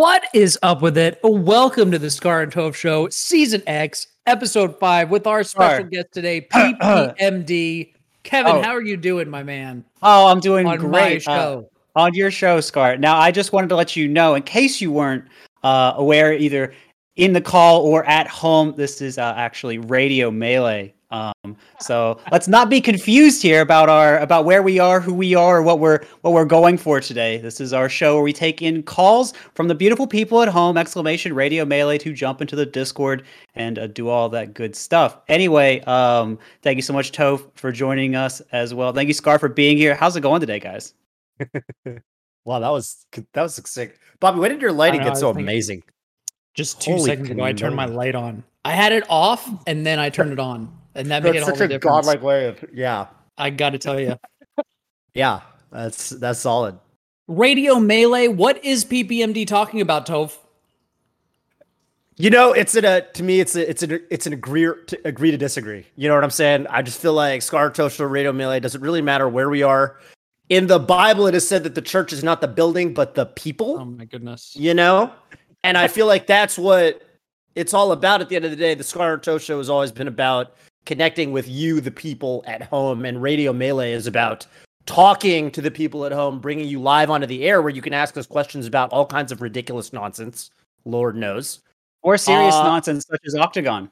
What is up with it? Welcome to the Scar and Toph Show, Season X, Episode 5, with our special Scar. guest today, PPMD. Kevin, Oh. how are you doing, my man? Oh, I'm doing On great uh, show. on your show, Scar. Now, I just wanted to let you know, in case you weren't uh, aware, either in the call or at home, this is uh, actually Radio Melee. Um, so let's not be confused here about our about where we are, who we are, or what we're what we're going for today. This is our show where we take in calls from the beautiful people at home! Exclamation Radio Melee to jump into the Discord and uh, do all that good stuff. Anyway, um, thank you so much, Toph, for joining us as well. Thank you, Scar, for being here. How's it going today, guys? Wow, that was that was sick. Bobby, when did your lighting I know, get so thinking- amazing? Just two Holy seconds ago, I turned my light on. I had it off and then I turned it on. And that made That's all such a difference. godlike way of yeah, I got to tell you. yeah. That's that's solid. Radio Melee, what is PPMD talking about, Toph? You know, it's in a to me, it's a it's an it's an agree to agree to disagree. You know what I'm saying? I just feel like Scar Social Radio Melee doesn't really matter where we are. In the Bible, it is said that the church is not the building, but the people. Oh my goodness. you know and i feel like that's what it's all about at the end of the day the scar show has always been about connecting with you the people at home and radio melee is about talking to the people at home bringing you live onto the air where you can ask us questions about all kinds of ridiculous nonsense. Lord knows. Or serious Uh, nonsense such as Octagon.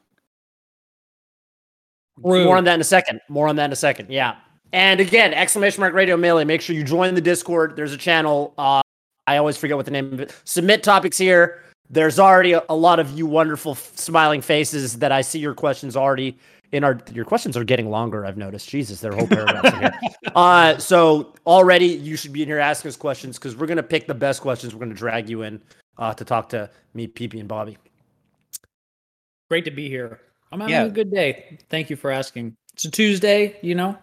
Rude. more on that in a second. More on that in a second. Yeah. And again exclamation mark radio melee. Make sure you join the discord. There's a channel. Uh i always forget what the name of it. Submit topics here. There's already a, a lot of you wonderful f- smiling faces that i see your questions already in our your questions are getting longer i've noticed jesus their whole paragraphs in here uh so already you should be in here asking us questions because we're gonna pick the best questions we're gonna drag you in uh to talk to me pp and bobby Great to be here. I'm having Yeah. a good day. Thank you for asking. It's a Tuesday, you know,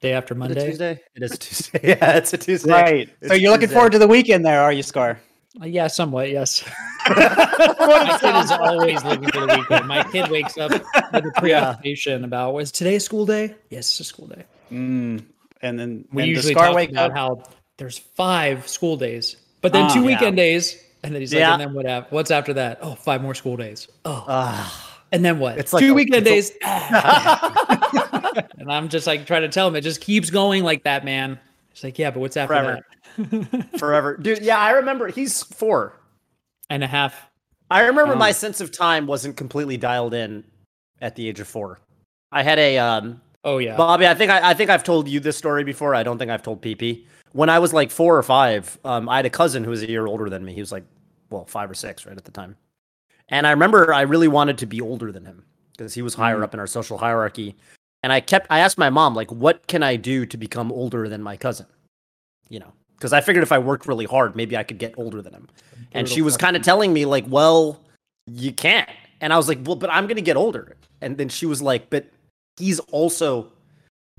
day after Is it Monday. tuesday it is a tuesday yeah it's a tuesday Right. So you're looking forward to the weekend there, are you, Scar? Uh, yeah, somewhat. Yes. My kid is always looking for the weekend. My kid wakes up with a preoccupation about was today a school day? Yes, it's a school day. Mm. And then We and does usually Scar talk wake about up? how there's five school days, but then Ah, two yeah. weekend days, and then he's like, Yeah. and then what? af- What's after that? Oh, five more school days. Oh, Ah. and then what? it's like two a- weekend it's days. Ah. and I'm just like trying to tell him it just keeps going like that, man. It's like, yeah, but what's after Forever. that? forever. Dude yeah i remember he's four. And a half. i remember Oh. my sense of time wasn't completely dialed in at the age of four. I had a um Oh yeah. bobby i think I, I think i've told you this story before. I don't think i've told pp when i was like four or five um i had a cousin who was a year older than me. He was like well five or six right at the time. And i remember i really wanted to be older than him because he was higher Mm. up in our social hierarchy. And i kept i asked my mom like what can i do to become older than my cousin? You know because i figured if i worked really hard maybe i could get older than him. And she was kind of telling me like well you can't. And i was like well but i'm gonna get older. And then she was like but he's also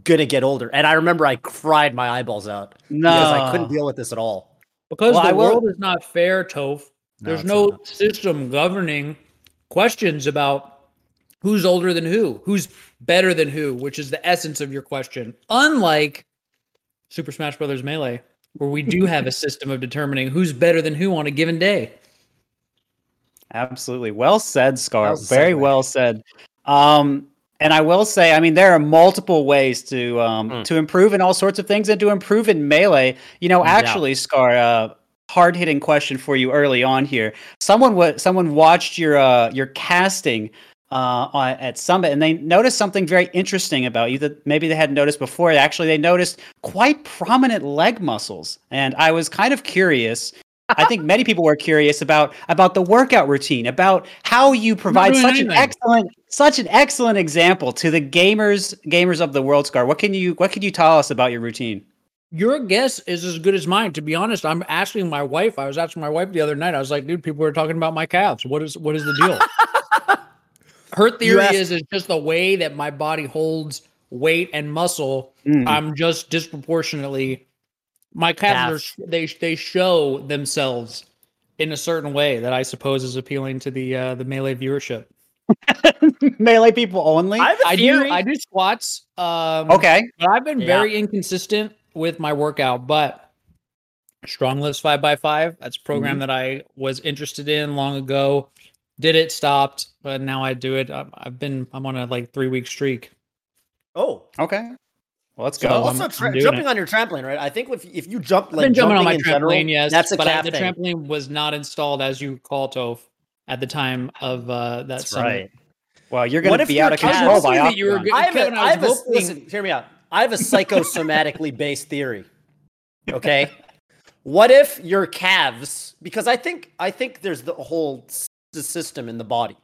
gonna get older. And i remember i cried my eyeballs out No. because i couldn't deal with this at all. Because Well, the I will- world is not fair, Toph. There's it's no system governing questions about who's older than who, who's better than who, which is the essence of your question. Unlike Super Smash Brothers Melee, where we do have a system of determining who's better than who on a given day. Absolutely. Well said, Scar. That was a Very segue. well said. Um, and I will say, I mean, there are multiple ways to um, Mm. to improve in all sorts of things and to improve in melee. You know, Yeah. actually, Scar, uh, hard hitting question for you early on here. Someone wa- someone watched your uh, your casting uh, at Summit, and they noticed something very interesting about you that maybe they hadn't noticed before. Actually, they noticed quite prominent leg muscles, and I was kind of curious. I think many people were curious about about the workout routine, about how you provide such an excellent such an excellent example to the gamers gamers of the world. Scar, what can you what can you tell us about your routine? Your guess is as good as mine. To be honest, I'm asking my wife. I was asking my wife the other night. I was like, dude, people are talking about my calves. What is what is the deal? Her theory asked- is it's just the way that my body holds weight and muscle. Mm. I'm just disproportionately my calves are they they show themselves in a certain way that I suppose is appealing to the uh, the melee viewership. Melee people only. I have a I do theory. I do squats. Um, okay. but I've been Yeah. very inconsistent with my workout. But strong lifts five by five. That's a program that I was interested in long ago. Did it, stopped, but now I do it. I've I've been I'm on a like three week streak. Oh, Okay. Well, let's go. I'm- also tra- jumping it. on your trampoline, right? I think if if you jump I've like been jumping on my in general, trampoline, yes, that's a but I, the thing. trampoline was not installed as you call Toph at the time of uh, that That's summit. right. well, you're going to be out of control by I that you were good. I have Kevin, a, I I have a listen. Hear me out. I have a psychosomatically based theory. Okay, what if your calves? Because I think I think there's the whole s- the system in the body.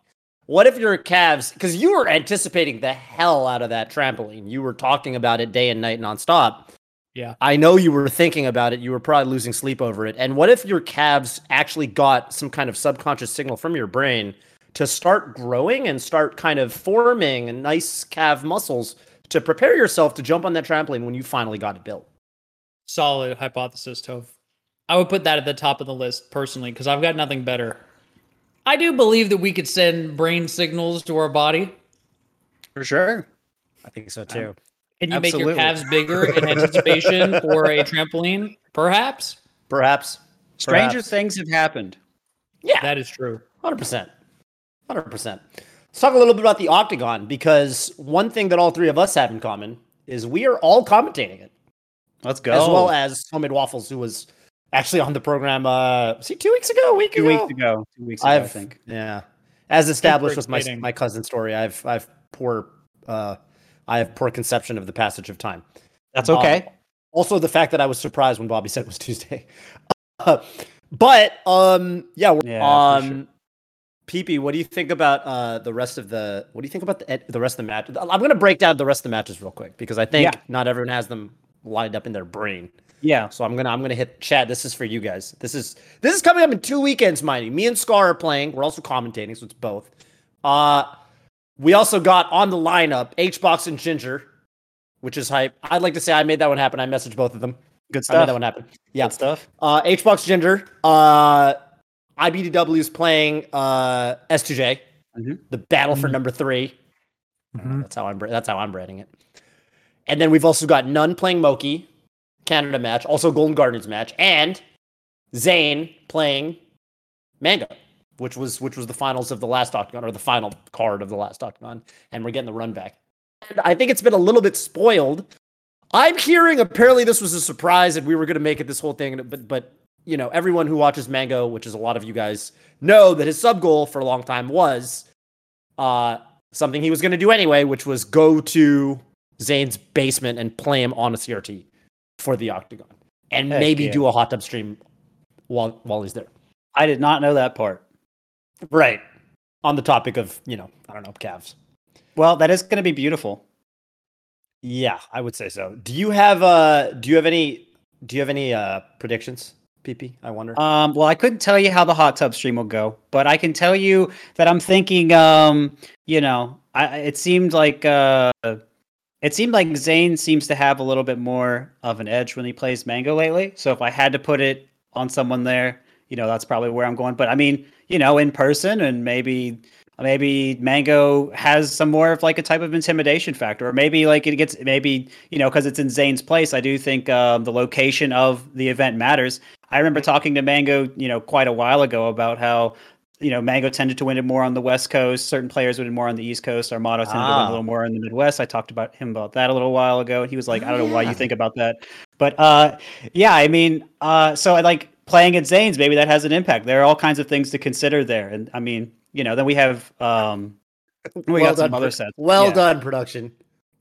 What if your calves? Because you were anticipating the hell out of that trampoline. You were talking about it day and night nonstop. Yeah. I know you were thinking about it. You were probably losing sleep over it. And what if your calves actually got some kind of subconscious signal from your brain to start growing and start kind of forming nice calf muscles to prepare yourself to jump on that trampoline when you finally got it built? Solid hypothesis, Toph. I would put that at the top of the list personally because I've got nothing better. I do believe that we could send brain signals to our body. For sure. I think so too. Can you make your Absolutely. calves bigger in anticipation for a trampoline? Perhaps. Perhaps. Stranger Perhaps. things have happened. Yeah. That is true. Hundred percent, hundred percent. Let's talk a little bit about the octagon because one thing that all three of us have in common is we are all commentating it, Let's go. as well as Homemade Waffles, who was actually on the program. Uh, see, two weeks ago, a week two ago. weeks ago. Two weeks ago, I've I think. yeah. As established with my my cousin's story, I've I've poor uh, I have poor conception of the passage of time. That's Um, okay. Also, the fact that I was surprised when Bobby said it was Tuesday. but um, yeah, we're- Yeah, um, PP, what do you think about uh the rest of the? What do you think about the the rest of the match? I'm gonna break down the rest of the matches real quick because I think Yeah. not everyone has them lined up in their brain. Yeah. So I'm gonna I'm gonna hit chat. This is for you guys. This is this is coming up in two weekends, mind you. Me and Scar are playing. We're also commentating, so it's both. Uh we also got on the lineup HBox and Ginger, which is hype. I'd like to say I made that one happen. I messaged both of them. Good I made stuff. that one happen. Yeah. Good stuff. Uh HBox Ginger. Uh IBDW is playing uh S2J. Mhm. The battle for Mhm. number 3 Mhm. That's how I'm that's how I'm branding it. And then we've also got None playing Moky, Canada match, also Golden Gardens match, and Zain playing Mango, which was which was the finals of the last octagon or the final card of the last octagon, and we're getting the run back. And I think it's been a little bit spoiled. I'm hearing apparently this was a surprise and we were going to make it this whole thing, but but you know everyone who watches Mango, which is a lot of you guys, know that his sub goal for a long time was uh something he was going to do anyway, which was go to Zane's basement and play him on a CRT for the octagon, and Heck maybe yeah. do a hot tub stream while while he's there. I did not know that part. Right. On the topic of you know I don't know calves. Well, that is going to be beautiful. Yeah, I would say so. Do you have uh do you have any do you have any uh predictions, PP? I wonder. Um, well, I couldn't tell you how the hot tub stream will go, but I can tell you that I'm thinking. Um, you know, I, I- it seemed like uh, it seemed like Zain seems to have a little bit more of an edge when he plays Mango lately. So if I had to put it on someone there, you know, that's probably where I'm going. But I mean, you know, in person and maybe maybe Mango has some more of like a type of intimidation factor, or maybe like it gets maybe you know because it's in Zain's place. I do think um, the location of the event matters. I remember talking to Mango, you know, quite a while ago about how you know Mango tended to win it more on the West Coast. Certain players would win more on the East Coast. Armada tended to win Ah. a little more in the Midwest. I talked about him about that a little while ago, and he was like, "I don't know why you think about that," but uh, yeah, I mean, uh, so I like playing at Zain's. Maybe that has an impact. There are all kinds of things to consider there, and I mean, you know, then we have um, we got some done, other pro- sets. Well Yeah. done, production.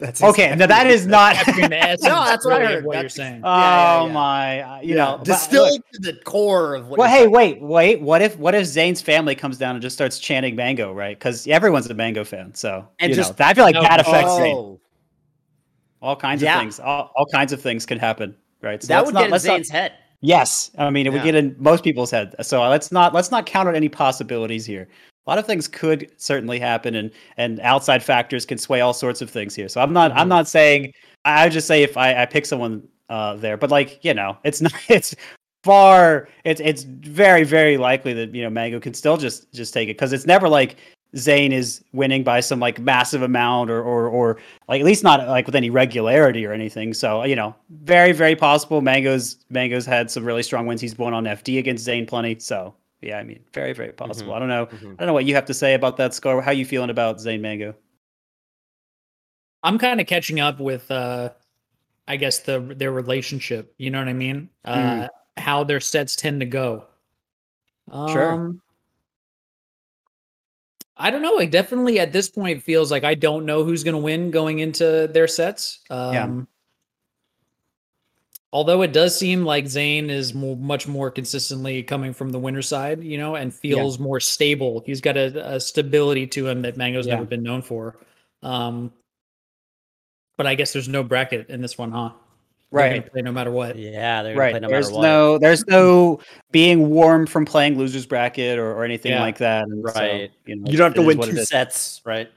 That's Okay, now that is not. Capturing the essence No, that's what I heard. What you're saying. Oh Yeah, yeah, yeah. my! uh, You you know, know but distilled look, to the core of what. well, hey, saying. wait, wait. What if what if Zain's family comes down and just starts chanting Mango, right? Because everyone's a Mango fan, so And you just- know, I feel like No, that affects Zain. Oh, All kinds Yeah. of things. All, all kinds of things can happen, right? So that would not- get in let's not- Zain's head. Yes, I mean it would get in most people's head. So let's not let's not count on any possibilities here. A lot of things could certainly happen, and and outside factors can sway all sorts of things here. So I'm not I'm Mhm. not saying I would just say if I, I pick someone uh, there, but like you know, it's not it's far it's it's very very likely that you know Mango can still just just take it because it's never like Zain is winning by some like massive amount or or or like at least not like with any regularity or anything. So you know, very very possible. Mango's Mango's had some really strong wins. He's won on FD against Zain plenty. So yeah, I mean, very very possible. Mhm. I don't know. Mhm. I don't know what you have to say about that Scar. How you feeling about Zain Mango? I'm kind of catching up with uh I guess the their relationship, you know what I mean? Uh how their sets tend to go. Sure. Um I don't know. It definitely at this point feels like I don't know who's going to win going into their sets. Um Yeah. Although it does seem like Zain is more, much more consistently coming from the winner side, you know, and feels more stable. He's got a, a stability to him that Mango's Yeah. never been known for. Um, but I guess there's no bracket in this one, huh? They're Right. play no matter what. Yeah, they're gonna play Right. no there's matter what. no there's no being warm from playing losers bracket or, or anything Yeah. like that. And so, Right. you, know, you don't have to win two sets, right?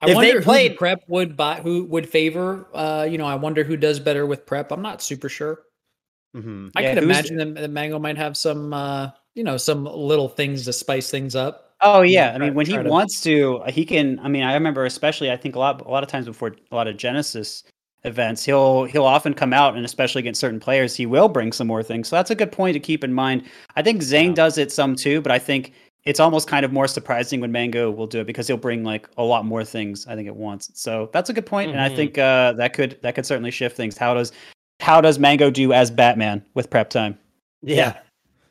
I If wonder they who played- the prep would buy, who would favor. Uh, you know, I wonder who does better with prep. I'm not super sure. Mm-hmm. I Yeah, could imagine that, that Mango might have some, uh, you know, some little things to spice things up. Oh you know, yeah, I mean when he to- wants to, he can. I mean, I remember especially I think a lot a lot of times before a lot of Genesis events, he'll he'll often come out and especially against certain players, he will bring some more things. So that's a good point to keep in mind. I think Zain Yeah. does it some too, but I think it's almost kind of more surprising when Mango will do it because he'll bring like a lot more things I think at once. So that's a good point, and I Mhm. think uh, that could that could certainly shift things. How does how does Mango do as Batman with prep time? Yeah.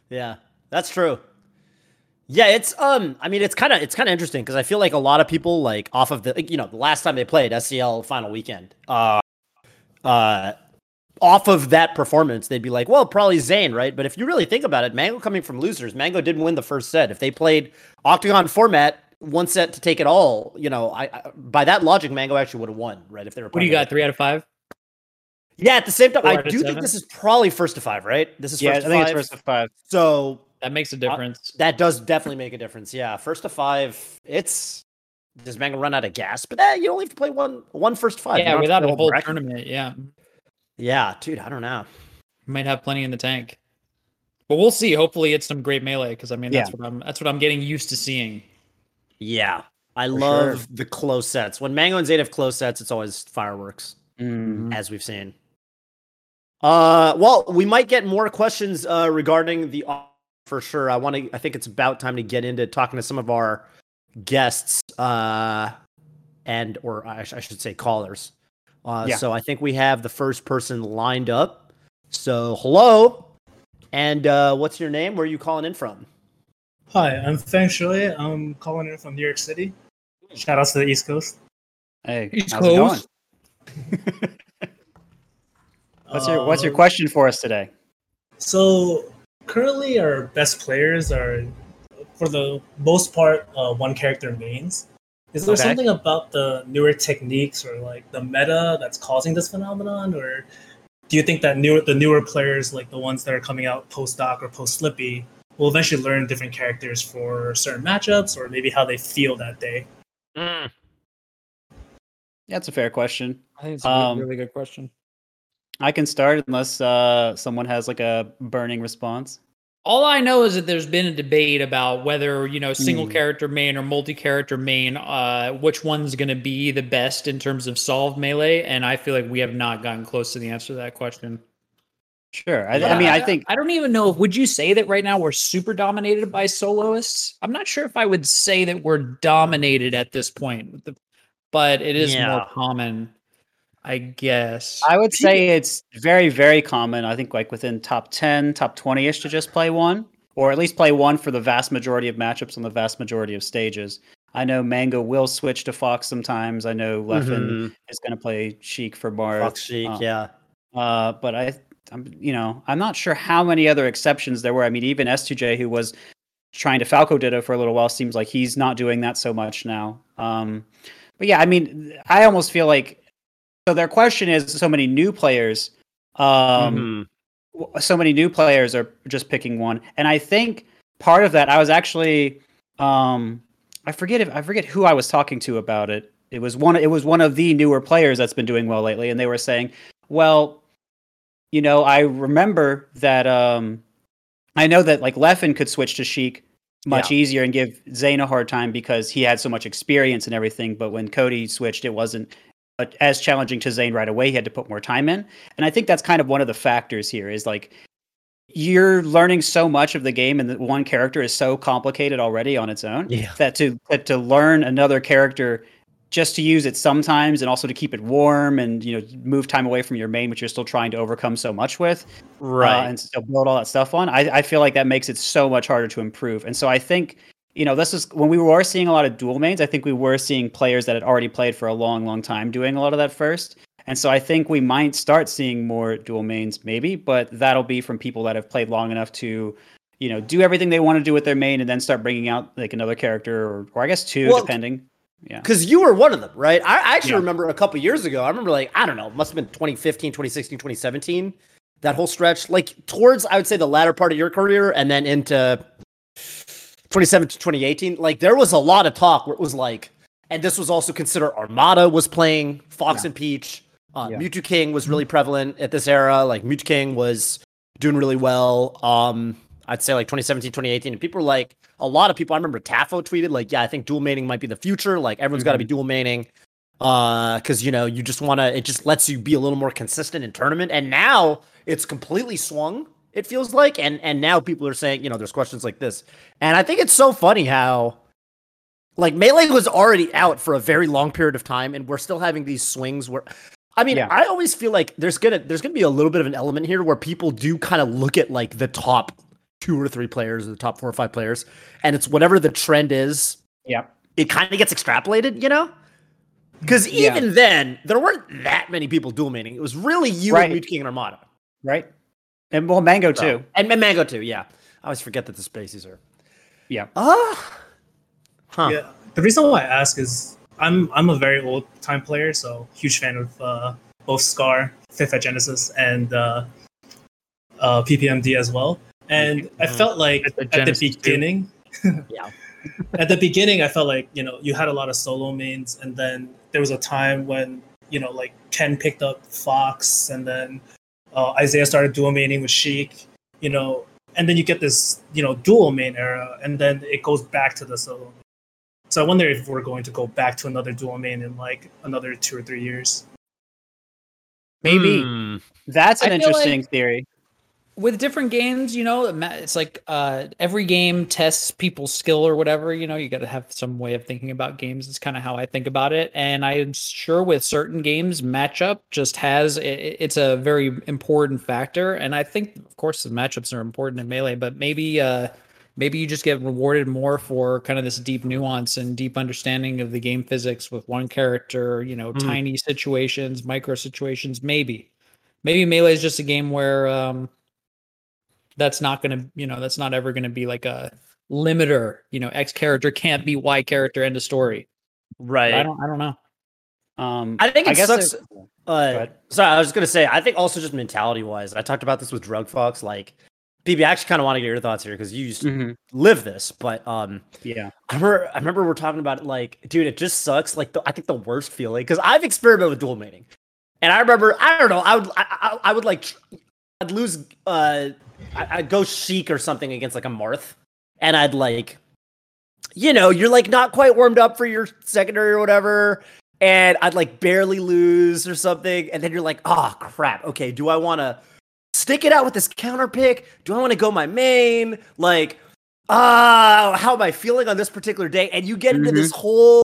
Yeah. That's true. Yeah, it's um I mean it's kind of it's kind of interesting because I feel like a lot of people like off of the you know, the last time they played SCL final weekend, uh uh off of that performance, they'd be like, well, probably Zain, right? But if you really think about it, Mango coming from losers, Mango didn't win the first set. If they played Octagon format, one set to take it all, you know, I, I by that logic, Mango actually would have won, right? If they were What do you got? Three out of five? Yeah, at the same time, Four I out of do think this is probably first to five, right? This is Yeah, I first to think five. it's first to five. So That makes a uh, difference. that does definitely make a difference. Yeah, first to five, it's does Mango run out of gas? But that you only have to play one one first five. Yeah, don't have to without a whole bracket. tournament, yeah, Yeah, dude, I don't know. might have plenty in the tank. But we'll see. Hopefully, it's some great melee because I mean that's Yeah. what I'm that's what I'm getting used to seeing. Yeah, I For love sure. the close sets. When Mango and Zeta have close sets, it's always fireworks, Mm. as we've seen. Uh, well, we might get more questions uh regarding the for sure. I want to. I think it's about time to get into talking to some of our guests, uh, and or I, sh- I should say callers. Uh, Yeah. So I think we have the first person lined up. So hello, and uh, what's your name? Where are you calling in from? Hi, I'm Feng Shui. I'm calling in from New York City. Shout out to the East Coast. Hey, East how's it going? Coast. What's your What's your Uh, question for us today? So currently, our best players are, for the most part, uh, one character mains. Is there Okay. something about the newer techniques or like the meta that's causing this phenomenon, or do you think that newer the newer players, like the ones that are coming out post doc or post Slippi, will eventually learn different characters for certain matchups, or maybe how they feel that day? Yeah, that's a fair question. I think it's a Um, really good question. I can start unless uh, someone has like a burning response. All I know is that there's been a debate about whether you know single Hmm. character main or multi character main, uh, which one's going to be the best in terms of solved melee, and I feel like we have not gotten close to the answer to that question. Sure. I, Yeah, I mean, I think I don't even know. if Would you say that right now we're super dominated by soloists? I'm not sure if I would say that we're dominated at this point, but it is more common, I guess. I would say it's very, very common. I think like within top ten, top twenty ish to just play one, or at least play one for the vast majority of matchups on the vast majority of stages. I know Mango will switch to Fox sometimes. I know Leffen Mhm. is going to play Sheik for Marth. Fox Sheik, Uh, yeah. Uh, but I, I'm, you know, I'm not sure how many other exceptions there were. I mean, even S2J, who was trying to Falco Ditto for a little while, seems like he's not doing that so much now. Um, but yeah, I mean, I almost feel like so. Their question is: so many new players, um, Mhm. so many new players are just picking one, and I think part of that, I was actually, um, I forget if I forget who I was talking to about it. It was one. It was one of the newer players that's been doing well lately, and they were saying, "Well, you know, I remember that. Um, I know that like Leffen could switch to Sheik much easier and give Zain a hard time because he had so much experience and everything. But when Cody switched, it wasn't as challenging to Zain right away. He had to put more time in, and I think that's kind of one of the factors here. Is like you're learning so much of the game, and the one character is so complicated already on its own Yeah. that to that to learn another character just to use it sometimes and also to keep it warm and you know move time away from your main which you're still trying to overcome so much with uh, and still build all that stuff on. I, I feel like that makes it so much harder to improve. And so I think, you know, this is when we were seeing a lot of dual mains, I think we were seeing players that had already played for a long, long time doing a lot of that first. And so I think we might start seeing more dual mains, maybe, but that'll be from people that have played long enough to, you know, do everything they want to do with their main and then start bringing out like another character or, or I guess two, Well, depending. Yeah. Because you were one of them, right? I I actually Yeah. remember a couple years ago. I remember like, I don't know, must have been 2015, 2016, 2017, that whole stretch. Like towards, I would say, the latter part of your career and then into 2017, to 2018. Like there was a lot of talk where it was like, and this was also considered Armada was playing Fox and Peach. Uh, Yeah. Mewtwo King was really prevalent at this era. Like Mewtwo King was doing really well. Um, I'd say like 2017, 2018. And people were like, a lot of people, I remember Tafo tweeted, like, yeah, I think dual maining might be the future. Like everyone's got to be dual maining. Uh, cause you know, you just want to, it just lets you be a little more consistent in tournament. And now it's completely swung, it feels like. And, and now people are saying, you know, there's questions like this. And I think it's so funny how, like melee was already out for a very long period of time, and we're still having these swings where I mean, Yeah. I always feel like there's gonna there's gonna be a little bit of an element here where people do kind of look at like the top two or three players or the top four or five players, and it's whatever the trend is, Yeah. it kind of gets extrapolated, you know? Because Yeah. even then, there weren't that many people dual maining. It was really you Right. and Mewtwo King and Armada. Right. And well, Mango So- too. And, and Mango too, yeah. I always forget that the spaces are. Yeah. Ah. Huh. Yeah. The reason why I ask is I'm I'm a very old time player, so huge fan of uh, both Scar, Fifth at Genesis, and uh, uh, PPMD as well. And I Mhm. felt like At the at the beginning, Yeah. at the beginning, I felt like you know you had a lot of solo mains, and then there was a time when you know like Ken picked up Fox, and then uh, Isaiah started dual maining with Sheik, you know, and then you get this you know dual main era, and then it goes back to the solo. So I wonder if we're going to go back to another dual main in like another two or three years. Maybe. Hmm. That's an I interesting like- theory. With different games, you know, it's like uh, every game tests people's skill or whatever. You know, you got to have some way of thinking about games. It's kind of how I think about it, and I'm sure with certain games, matchup just has it's a very important factor. And I think, of course, the matchups are important in melee, but maybe uh, maybe you just get rewarded more for kind of this deep nuance and deep understanding of the game physics with one character. You know, Hmm. tiny situations, micro situations, maybe. Maybe melee is just a game where um, that's not going to you know that's not ever going to be like a limiter you know x character can't be y character end of story Right. i don't i don't know Um, I think it guess sucks. there- Uh, sorry, I was gonna say. I think also just mentality wise. I talked about this with Drug Fox. Like, PP, I actually kind of want to get your thoughts here because you used to Mhm. live this. But um, Yeah. I remember, I remember we're talking about it. Like, dude, it just sucks. Like, the, I think the worst feeling because I've experimented with dual maining, and I remember, I don't know, I would, I, I, I would like, tr- I'd lose, uh, I, I'd go Sheik or something against like a Marth, and I'd like, you know, you're like not quite warmed up for your secondary or whatever, and I'd like barely lose or something, and then you're like, oh crap, okay, do I want to stick it out with this counter pick? Do I want to go my main? Like, ah, how am I feeling on this particular day? And you get into this whole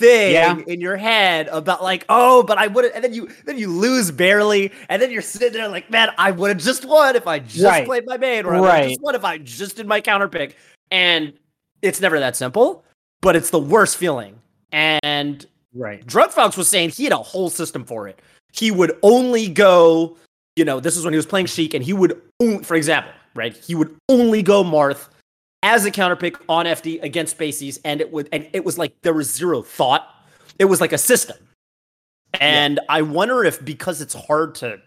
thing Yeah. in your head about like, oh, but I would have, and then you then you lose barely, and then you're sitting there like, man, I would have just won if I just Right. played my main, or I Right. just won if I just did my counter pick. And it's never that simple, but it's the worst feeling. And Right. Drug Fox was saying he had a whole system for it. He would only go, you know, this is when he was playing Sheik, and he would, for example, right, he would only go Marth as a counterpick on FD against Spaceys, and it would, and it was like there was zero thought. It was like a system, and I wonder if because it's hard to.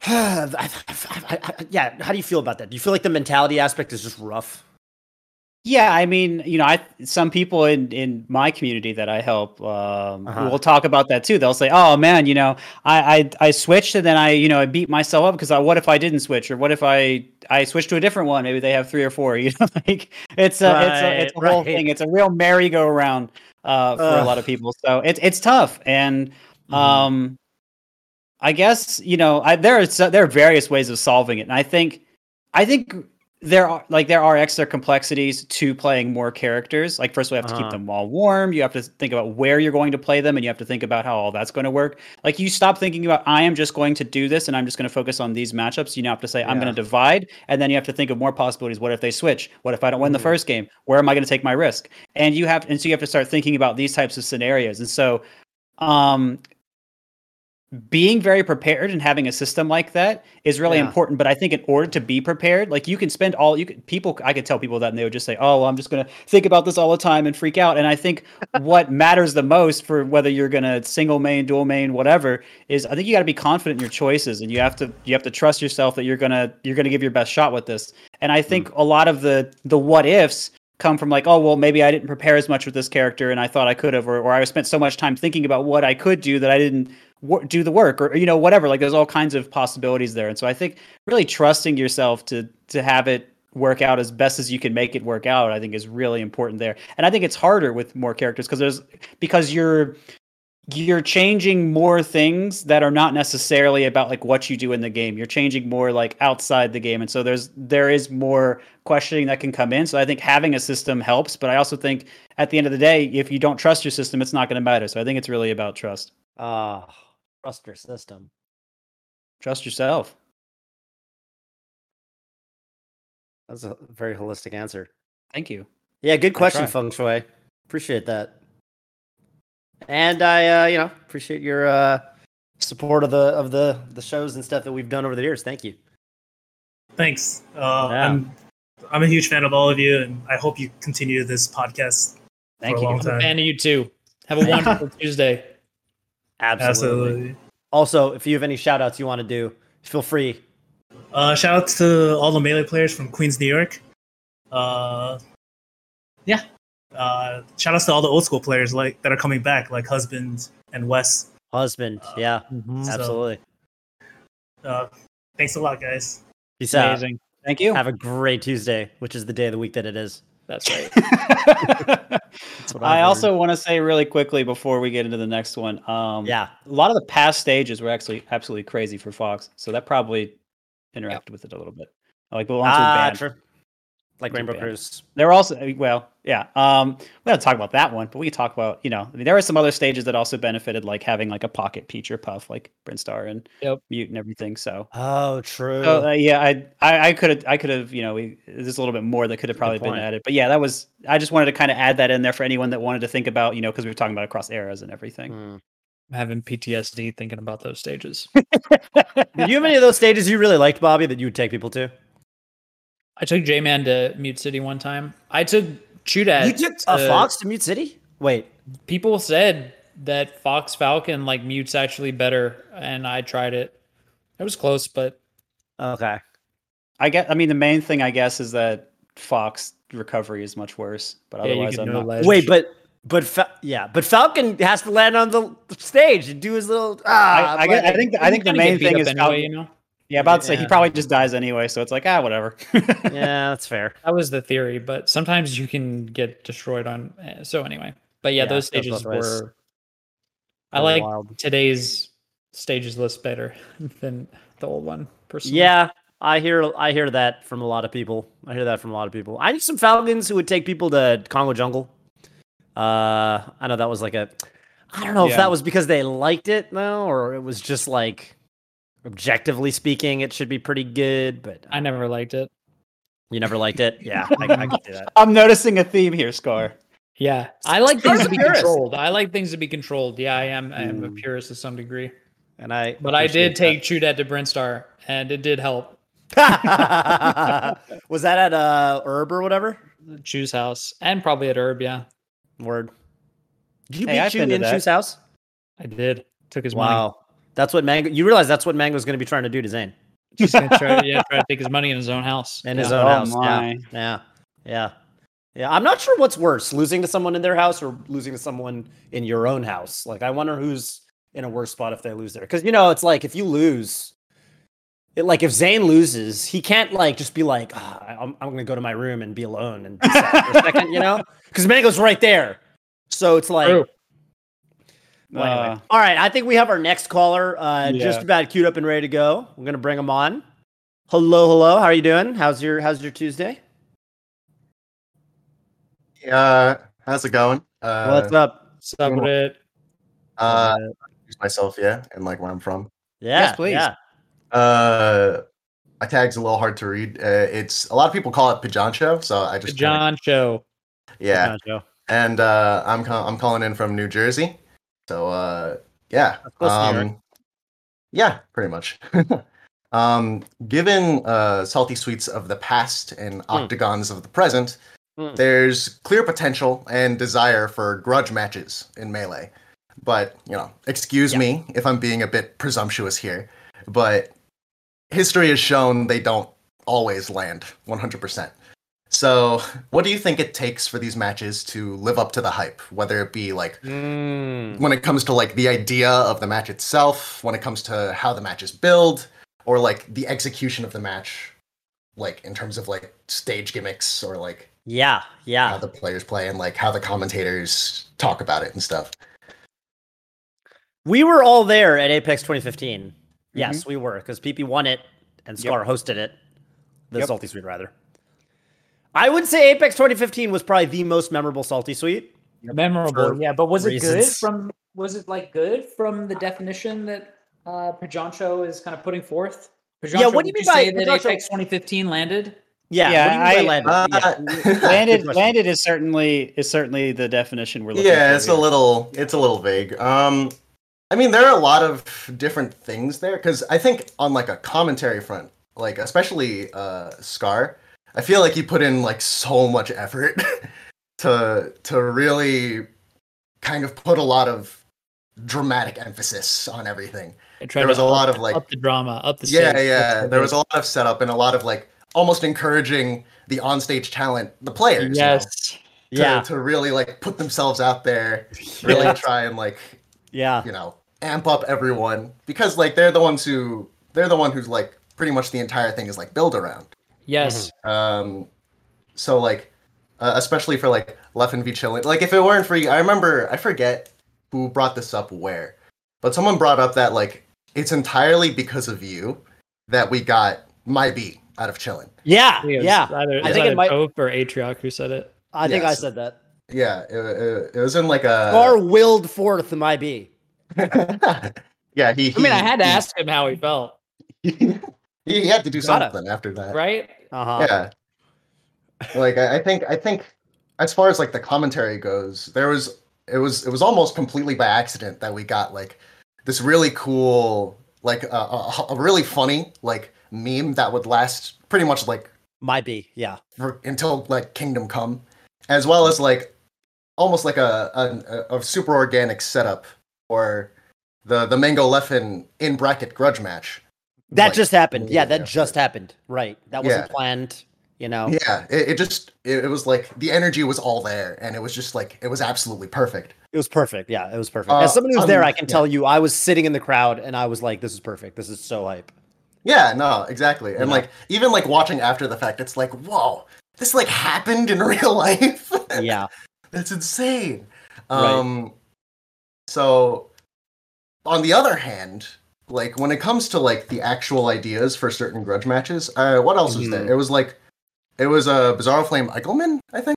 I- I- I- I- yeah, how do you feel about that? Do you feel like the mentality aspect is just rough? Yeah, I mean, you know, I some people in in my community that I help um, Uh-huh. will talk about that too. They'll say, "Oh man, you know, I I, I switched and then I you know I beat myself up because what if I didn't switch or what if I I switched to a different one? Maybe they have three or four. You know, like it's a it's a it's a Right, whole thing. It's a real merry-go-round uh, for a lot of people. So it's it's tough and Mhm. um, I guess you know I, there are there are various ways of solving it, and I think I think there are like there are extra complexities to playing more characters. Like first, we have to Uh-huh. keep them all warm. You have to think about where you're going to play them, and you have to think about how all that's going to work. Like you stop thinking about I am just going to do this, and I'm just going to focus on these matchups. You now have to say I'm going to divide, and then you have to think of more possibilities. What if they switch? What if I don't win the Mhm. first game? Where am I going to take my risk? And you have and so you have to start thinking about these types of scenarios. And so, um, being very prepared and having a system like that is really Yeah. important but i think in order to be prepared like you can spend all you could people i could tell people that and they would just say oh well, i'm just going to think about this all the time and freak out. And i think what matters the most for whether you're going to single main dual main whatever is i think you got to be confident in your choices and you have to you have to trust yourself that you're going to you're going to give your best shot with this. And i think mm. a lot of the the what ifs come from like oh well maybe i didn't prepare as much with this character and i thought i could have or, or i spent so much time thinking about what i could do that i didn't do the work or you know whatever like there's all kinds of possibilities there. And so i think really trusting yourself to to have it work out as best as you can make it work out i think is really important there. And i think it's harder with more characters because there's because you're you're changing more things that are not necessarily about like what you do in the game. You're changing more like outside the game. And so there's there is more questioning that can come in. So i think having a system helps but i also think at the end of the day if you don't trust your system it's not going to matter. So i think it's really about trust. Ah, trust your system. trust yourself That's a very holistic answer. thank you Yeah, good question, try. Feng Shui. Appreciate that. And I, uh, you know, appreciate your uh, support of the of the the shows and stuff that we've done over the years. Thank you. Thanks. Uh, Yeah. I'm I'm a huge fan of all of you, and I hope you continue this podcast thank for a you long I'm a fan of you too. Have a wonderful Tuesday. Absolutely. Absolutely. Also, if you have any shout outs you want to do, feel free. Uh, shout out to all the melee players from Queens, New York. Uh, yeah. Uh, shout outs to all the old school players like that are coming back, like Husband and Wes. Husband. Yeah, Mhm. absolutely. Uh, thanks a lot, guys. Peace out. amazing thank you Have a great Tuesday, which is the day of the week that it is. That's right. That's what I've I also want to say really quickly before we get into the next one. Um, Yeah. a lot of the past stages were actually absolutely crazy for Fox, so that probably interacted with it a little bit. Like the ones we Ah, banned. true. Like Rainbow bad. Cruise. There were also well, yeah. Um, we don't talk about that one, but we can talk about you know I mean, there are some other stages that also benefited, like having like a pocket Peach or Puff, like Brinstar and Yep. Mute and everything. So, Oh, true. so uh, yeah, I I I could have I could have you know we, there's a little bit more that could have probably been added, but yeah, that was I just wanted to kind of add that in there for anyone that wanted to think about you know because we were talking about across eras and everything. I'm having PTSD thinking about those stages. Do you have any of those stages you really liked, Bobby, that you would take people to? I took J Man to Mute City one time. I took Chudat. you took a to- Fox to Mute City? Wait. People said that Fox Falcon like Mute's actually better, and I tried it. It was close, but Okay. I get. I mean, the main thing I guess is that Fox recovery is much worse, but yeah, otherwise I'm no not. ledge. Wait, but but Fa- yeah, but Falcon has to land on the stage and do his little. Ah, I, I, get- I think I think the main thing is anyway, Falcon- you know. Yeah, about to say he probably just dies anyway, so it's like ah whatever. yeah, that's fair. That was the theory, but sometimes you can get destroyed on. eh, So anyway, but yeah, Yeah, those stages both ways. were. I like wild. today's stages list better than the old one. Personally, Yeah, I hear I hear that from a lot of people. I hear that from a lot of people. I need some Falcons who would take people to Congo Jungle. Uh, I know that was like a. I don't know if that was because they liked it though, or it was just like, objectively speaking, it should be pretty good. But I never liked it. you never liked it. Yeah, I, I can see that. I'm noticing a theme here, Scar. Yeah, I like things to be controlled. I like things to be controlled. Yeah, I am. I am a Mm. purist to some degree, And I, but I did appreciate take Chudat to Brinstar, and it did help. was that at uh Herb or whatever? Choose house, and probably at Herb. Yeah, Word. Did you Hey, beat I've Chew to in that. Chu's house? I did. Took his money. Wow. That's what Mango. You realize that's what Mango's going to be trying to do to Zain Just gonna try, yeah, try to take his money in his own house. in his Yeah. own Oh house. my. Yeah. Yeah. Yeah. Yeah, I'm not sure what's worse, losing to someone in their house or losing to someone in your own house. Like, I wonder who's in a worse spot if they lose there. Because you know, it's like if you lose, it, like if Zain loses, he can't like just be like, "Ah, I'm, I'm going to go to my room and be alone and be sad for a second, you know? Because Mango's right there. So it's like, True. Well, anyway. Uh, all right. I think we have our next caller uh, just about queued up and ready to go. We're going to bring him on. Hello, hello. How are you doing? How's your How's your Tuesday? Uh, how's it going? Uh, What's up? Sup with. Uh, introduce myself, yeah, and like where I'm from. Yeah, Yes, please. Yeah. Uh, my tag's a little hard to read. Uh, it's a lot of people call it Pijancho, so I The just kinda- John Show. yeah. Joe. And uh, I'm ca- I'm calling in from New Jersey, so uh, yeah, That's close to New York. um, yeah, pretty much. um, given uh, Salty Suites of the past and octagons of the present, Hmm. there's clear potential and desire for grudge matches in melee. But you know, excuse Yeah. me if I'm being a bit presumptuous here, but history has shown they don't always land 100%. So, what do you think it takes for these matches to live up to the hype? Whether it be like Mm. when it comes to like the idea of the match itself, when it comes to how the matches build, or like the execution of the match, like in terms of like stage gimmicks or like Yeah, yeah, how the players play and like how the commentators talk about it and stuff. We were all there at Apex 2015. Yes, Mm-hmm. we were because PP won it and Scar hosted it. The Yep. Salty Suite rather. I would say Apex 2015 was probably the most memorable Salty Suite. Memorable, yeah. But was it good from? Was it like good from the definition that uh Pajancho is kind of putting forth? Yeah, what do you would mean by say that Pajancho- Apex 2015 landed? Yeah, Yeah, what do you mean I- landed? Uh, Yeah. landed landed is certainly is certainly the definition we're looking at. yeah, for. it's a little it's a little vague. Um I mean there are a lot of different things there cuz I think on like a commentary front, like especially uh Scar, I feel like he put in like so much effort to to really kind of put a lot of dramatic emphasis on everything. There was a up- lot of, like- up the drama, up the Yeah, stakes. yeah. There was a lot of setup and a lot of like almost encouraging the onstage talent, the players. you know, yes. to, yeah, to really like put themselves out there, really Yeah. try and like yeah. you know amp up everyone because like they're the ones who they're the one who's like pretty much the entire thing is like built around Yes. um so like uh, especially for like Leffen v Chillin like if it weren't for you i remember i forget who brought this up where but someone brought up that like it's entirely because of you that we got my beat out of Chillin Yeah, I think it was yeah. Either, I I think think it it might- Pope or Atrioc who said it. I think I Yes. said that. yeah it, it, it was in like a Scar willed forth my B. yeah he, I mean, I had to he- ask him how he felt, he, he had to do Gotta. something after that right? Uh huh. yeah like I, I think i think as far as like the commentary goes there was it was it was almost completely by accident that we got like this really cool like uh, a, a really funny like meme that would last pretty much like My B. Yeah. for, until like kingdom come as well as like almost like a a, a super organic setup for the the mango leffen in bracket grudge match That Like, just happened. Yeah, that just happened. Right. That wasn't Yeah. planned. You know. yeah it, it just it, it was like the energy was all there and it was just like it was absolutely perfect It was perfect. Yeah, it was perfect. Uh, As someone who's um, there, I can yeah. tell you, I was sitting in the crowd and I was like, "This is perfect. This is so hype." yeah no exactly and Yeah. like even like watching after the fact it's like whoa this like happened in real life Yeah. that's insane Right. um so on the other hand like when it comes to like the actual ideas for certain grudge matches uh what else was Mhm. there it was like it was a uh, bizarro flame eichelman i think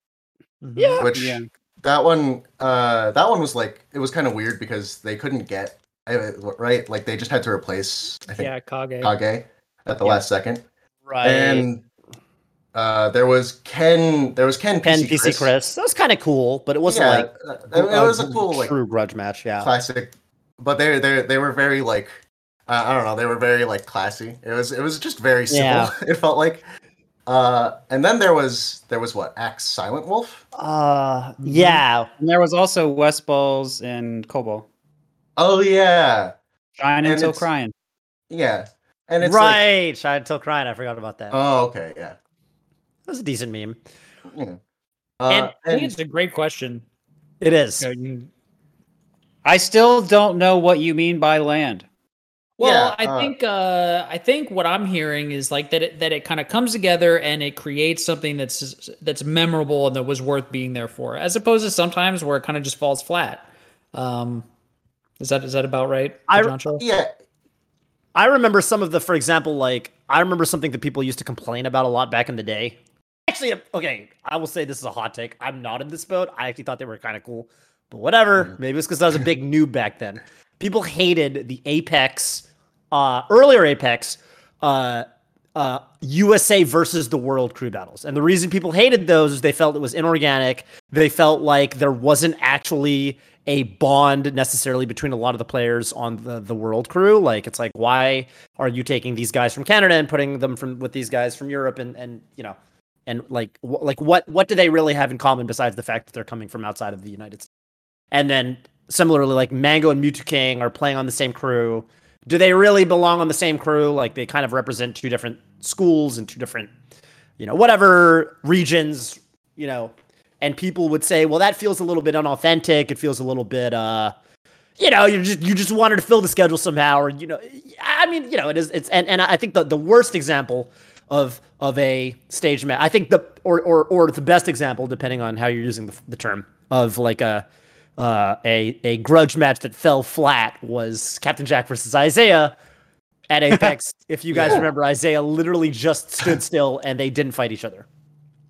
Yeah. which Yeah. that one uh that one was like it was kind of weird because they couldn't get right like they just had to replace i think Yeah, Kage. kage at the Yeah. last second Right. and uh there was ken there was ken Ken PC, PC Chris. That was kind of cool, but it wasn't yeah, like uh, it, it was a cool like true grudge match. Yeah. classic but they they they were very like uh, I don't know they were very like classy it was it was just very simple Yeah. it felt like uh and then there was there was what Axe Silent Wolf Uh, yeah. And there was also Westballz and Kobo. oh yeah Trying And until it's- crying. yeah and it's like right. Shine until crying. I forgot about that. oh okay yeah that was a decent meme. Yeah. Uh, And I think and it's a great question. It is. I still don't know what you mean by land. Well, Yeah, I uh, think uh, I think what I'm hearing is like that it, that it kind of comes together and it creates something that's that's memorable and that was worth being there for, as opposed to sometimes where it kind of just falls flat. Um, is that is that about right? I- yeah, I remember some of the, for example, like I remember something that people used to complain about a lot back in the day. Actually, okay, I will say this is a hot take. I'm not in this boat. I actually thought they were kind of cool, but whatever. Maybe it's because I was a big noob back then. People hated the Apex, uh, earlier Apex, uh, uh, USA versus the World crew battles, and the reason people hated those is they felt it was inorganic. They felt like there wasn't actually a bond necessarily between a lot of the players on the the world crew. Like it's like why are you taking these guys from Canada and putting them from with these guys from Europe and and you know and like wh- like what what do they really have in common besides the fact that they're coming from outside of the United States? And then similarly, like Mango and Mew2King are playing on the same crew. Do they really belong on the same crew? Like they kind of represent two different schools and two different, you know, whatever regions, you know, and people would say, well, that feels a little bit unauthentic. It feels a little bit, uh, you know, you just you just wanted to fill the schedule somehow, or you know, I mean, you know, it is it's and and I think the the worst example of of a stage match, I think the or or or the best example, depending on how you're using the, the term of like a uh, a a grudge match that fell flat was Captain Jack versus Isai at Apex. if you guys Yeah. remember, Isai literally just stood still and they didn't fight each other.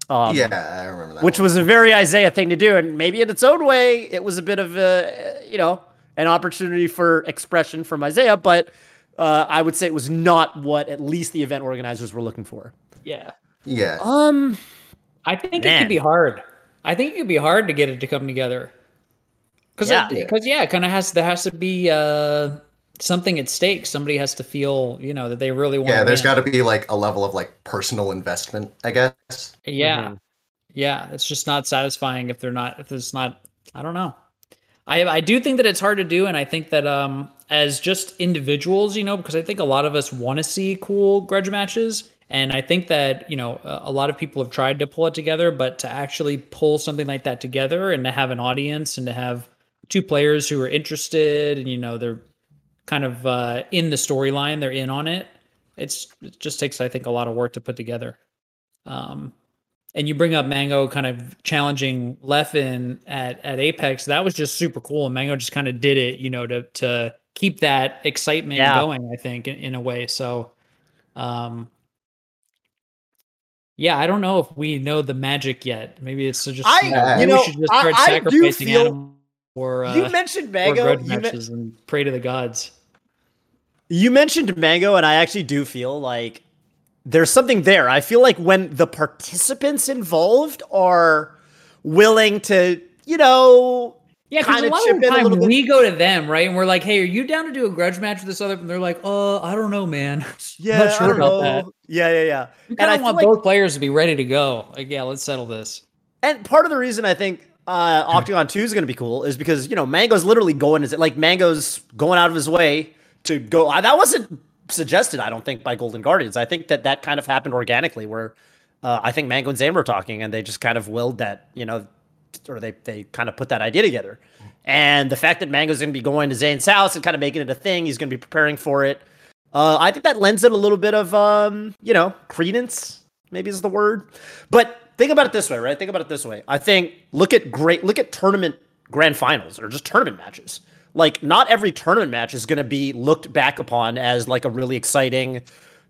Um, yeah, I remember that. which one. was a very Isai thing to do, and maybe in its own way, it was a bit of a you know an opportunity for expression from Isai, but uh, I would say it was not what at least the event organizers were looking for. Yeah, yeah. Um, I think it could be hard. I think it could be hard to get it to come together. Because Yeah. because yeah, it kind of has there has to be uh, something at stake. Somebody has to feel you know that they really want. Yeah, there's got to be like a level of like personal investment, I guess. Yeah. Mhm. Yeah. It's just not satisfying if they're not, if it's not, I don't know. I, I do think that it's hard to do. And I think that um, as just individuals, you know, because I think a lot of us want to see cool grudge matches. And I think that, you know, a, a lot of people have tried to pull it together, but to actually pull something like that together and to have an audience and to have two players who are interested and, you know, they're kind of uh, in the storyline, they're in on it. It's, it just takes, I think, a lot of work to put together. Um, and you bring up Mango kind of challenging Leffen at at Apex. That was just super cool, and Mango just kind of did it, you know, to to keep that excitement Yeah. going. I think in, in a way. So, um, yeah, I don't know if we know the magic yet. Maybe it's just I- maybe you we know, should just I- start I do sacrificing feel- animals or uh, you mentioned Mango. grudge You, men- matches and pray to the gods. you mentioned Mango, and I actually do feel like there's something there. I feel like when the participants involved are willing to, you know, Yeah, because a kinda lot of the time we go to them, right, and we're like, "Hey, are you down to do a grudge match with this other?" And they're like, "Uh, I don't know, man." yeah, Not sure I don't about know. that. Yeah, yeah, yeah. You And kind I of feel want like both players to be ready to go. Like, yeah, let's settle this. And part of the reason I think uh, Octagon 2 is going to be cool is because, you know, Mango's literally going, is it like Mango's going out of his way to go. That wasn't suggested, I don't think, by Golden Guardians. I think that that kind of happened organically where uh, I think Mango and Zain were talking and they just kind of willed that, you know, or they, they kind of put that idea together. And the fact that Mango's going to be going to Zain's house and kind of making it a thing, he's going to be preparing for it. Uh, I think that lends it a little bit of, um, you know, credence, maybe is the word. But think about it this way, right? Think about it this way. I think look at great, look at tournament grand finals or just tournament matches. Like, not every tournament match is going to be looked back upon as like a really exciting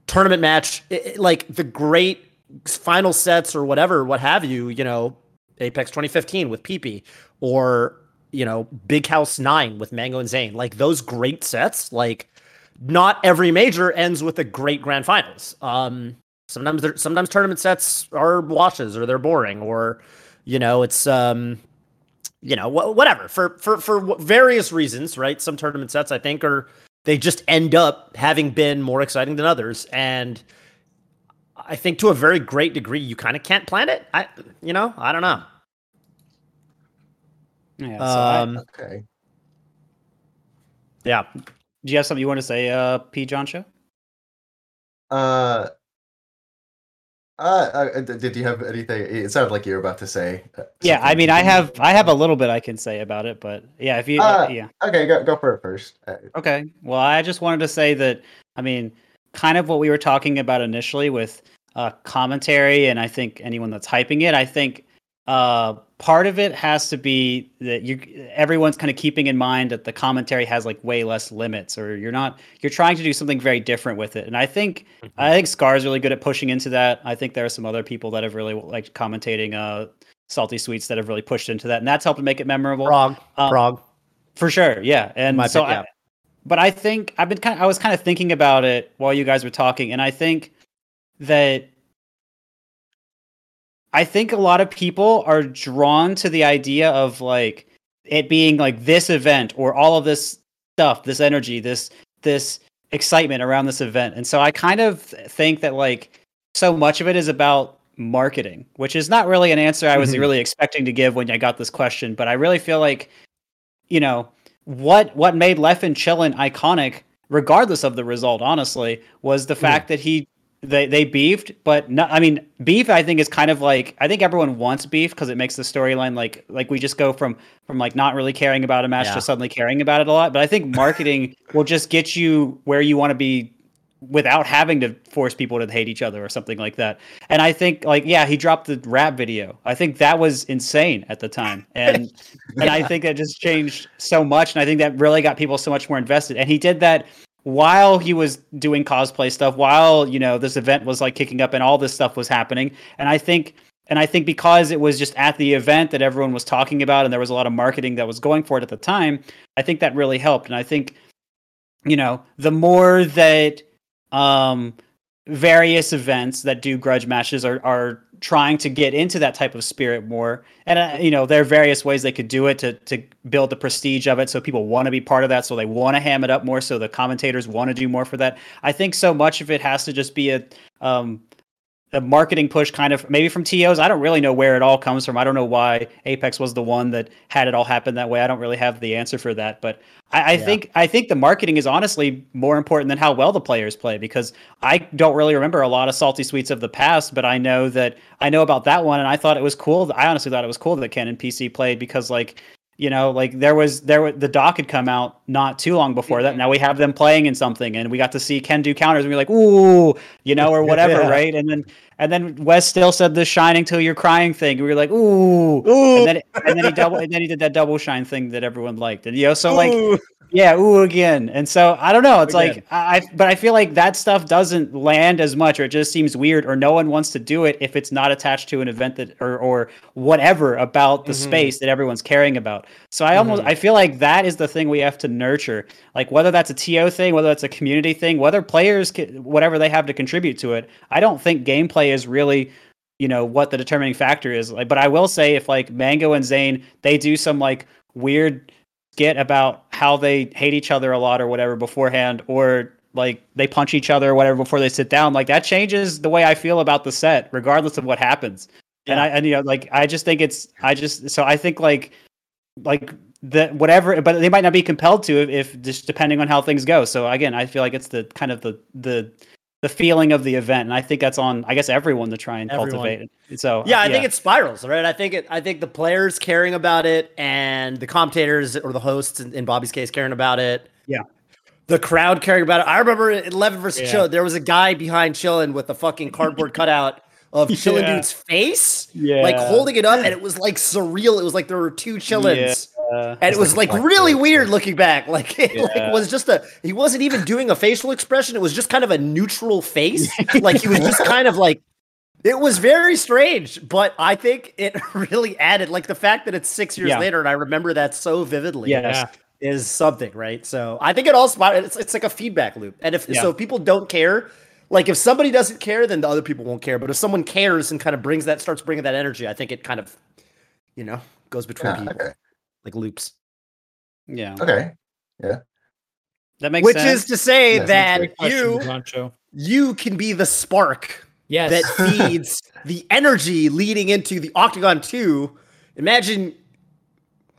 tournament match. It- it- like the great final sets or whatever, what have you, you know, Apex 2015 with PP or, you know, Big House 9 with Mango and Zain. Like those great sets, like not every major ends with a great grand finals. Um, sometimes they're, sometimes tournament sets are washes or they're boring or, you know, it's um, you know, wh- whatever for for for wh- various reasons, right? Some tournament sets I think are they just end up having been more exciting than others, and I think to a very great degree you kind of can't plan it. I, you know, I don't know. Yeah. So I- Um, Okay. yeah. do you have something you want to say, uh, P. John Show? Uh, Uh, uh, did you have anything? It sounded like you were about to say. uh, Yeah, I mean, I have I have a little bit I can say about it, but yeah, if you Uh, yeah. Okay, go go for it first. Uh, Okay. Well, I just wanted to say that I mean, kind of what we were talking about initially with uh, commentary, and I think anyone that's hyping it, I think uh, part of it has to be that you everyone's kind of keeping in mind that the commentary has like way less limits, or you're not you're trying to do something very different with it. And I think I think Scar is really good at pushing into that. I think there are some other people that have really liked commentating uh, Salty Suites that have really pushed into that, and that's helped to make it memorable. Prog, Um, Prog. For sure, yeah. And My so, pick, I- but I think I've been kind of, I was kind of thinking about it while you guys were talking, and I think that I think a lot of people are drawn to the idea of like it being like this event or all of this stuff, this energy, this this excitement around this event. And so I kind of think that like so much of it is about marketing, which is not really an answer I was Mhm. really expecting to give when I got this question, but I really feel like you know what what made Leffen Chillin iconic regardless of the result honestly was the fact that he they they beefed but no, i mean beef i think is kind of like i think everyone wants beef because it makes the storyline like like we just go from from like not really caring about a match Yeah. to suddenly caring about it a lot but i think marketing will just get you where you want to be without having to force people to hate each other or something like that and i think like yeah he dropped the rap video i think that was insane at the time and and I think that just changed so much, and I think that really got people so much more invested. And he did that while he was doing cosplay stuff, while you know this event was like kicking up, and all this stuff was happening. And I think, and I think because it was just at the event that everyone was talking about, and there was a lot of marketing that was going for it at the time, I think that really helped. And I think, you know, the more that um, various events that do grudge matches are are trying to get into that type of spirit more. And uh, you know there are various ways they could do it to to build the prestige of it so people want to be part of that so they want to ham it up more so the commentators want to do more for that. I think so much of it has to just be a um a marketing push kind of maybe from TOs. I don't really know where it all comes from. I don't know why Apex was the one that had it all happen that way. I don't really have the answer for that. But I, I Yeah. think I think the marketing is honestly more important than how well the players play because I don't really remember a lot of Salty Suites of the past, but I know that I know about that one and I thought it was cool. I honestly thought it was cool that Ken and PC played because like you know like there was there was the doc had come out not too long before that mm-hmm. now we have them playing in something and we got to see ken do counters and we are like ooh you know or whatever Yeah. right and then and then wes still said the shining till you're crying thing and we were like ooh, Ooh. and then and then he double and then he did that double shine thing that everyone liked and you know so like Ooh. Yeah, ooh again. And so I don't know. It's Again. like I, but I feel like that stuff doesn't land as much, or it just seems weird, or no one wants to do it if it's not attached to an event that or or whatever about the Mhm. space that everyone's caring about. So I almost Mhm. I feel like that is the thing we have to nurture. Like whether that's a TO thing, whether that's a community thing, whether players can, whatever they have to contribute to it. I don't think gameplay is really you know what the determining factor is like but i will say if like mango and zain they do some like weird skit about how they hate each other a lot or whatever beforehand or like they punch each other or whatever before they sit down like that changes the way i feel about the set regardless of what happens. And i and you know like i just think it's i just so i think like like that whatever but they might not be compelled to if, if just depending on how things go. So again i feel like it's the kind of the the the feeling of the event and i think that's on i guess everyone to try and Everyone. cultivate it so uh, Yeah, I think it spirals, right? I think it. I think the players caring about it, and the commentators or the hosts, in, in Bobby's case, caring about it. Yeah. The crowd caring about it. I remember in Leffen versus Yeah. Chill, there was a guy behind Chillin with a fucking cardboard cutout of Chillin Yeah. dude's face, yeah like holding it up, and it was like surreal. It was like there were two Chillins. Uh, And it was like like really the- weird looking back. Like it like was just a he wasn't even doing a facial expression. It was just kind of a neutral face. like he was just kind of like it was very strange, but I think it really added like the fact that it's six years Yeah. later and I remember that so vividly yes. is something, right? So I think it all spot it's it's like a feedback loop. And if Yeah. so if people don't care, like if somebody doesn't care, then the other people won't care. But if someone cares and kind of brings that starts bringing that energy, I think it kind of you know goes between Yeah, people okay. Like loops. yeah Okay. Yeah. That makes Which sense is to say Yes, that Great question, you you can be the spark Yes. that feeds the energy leading into the Octagon 2. Imagine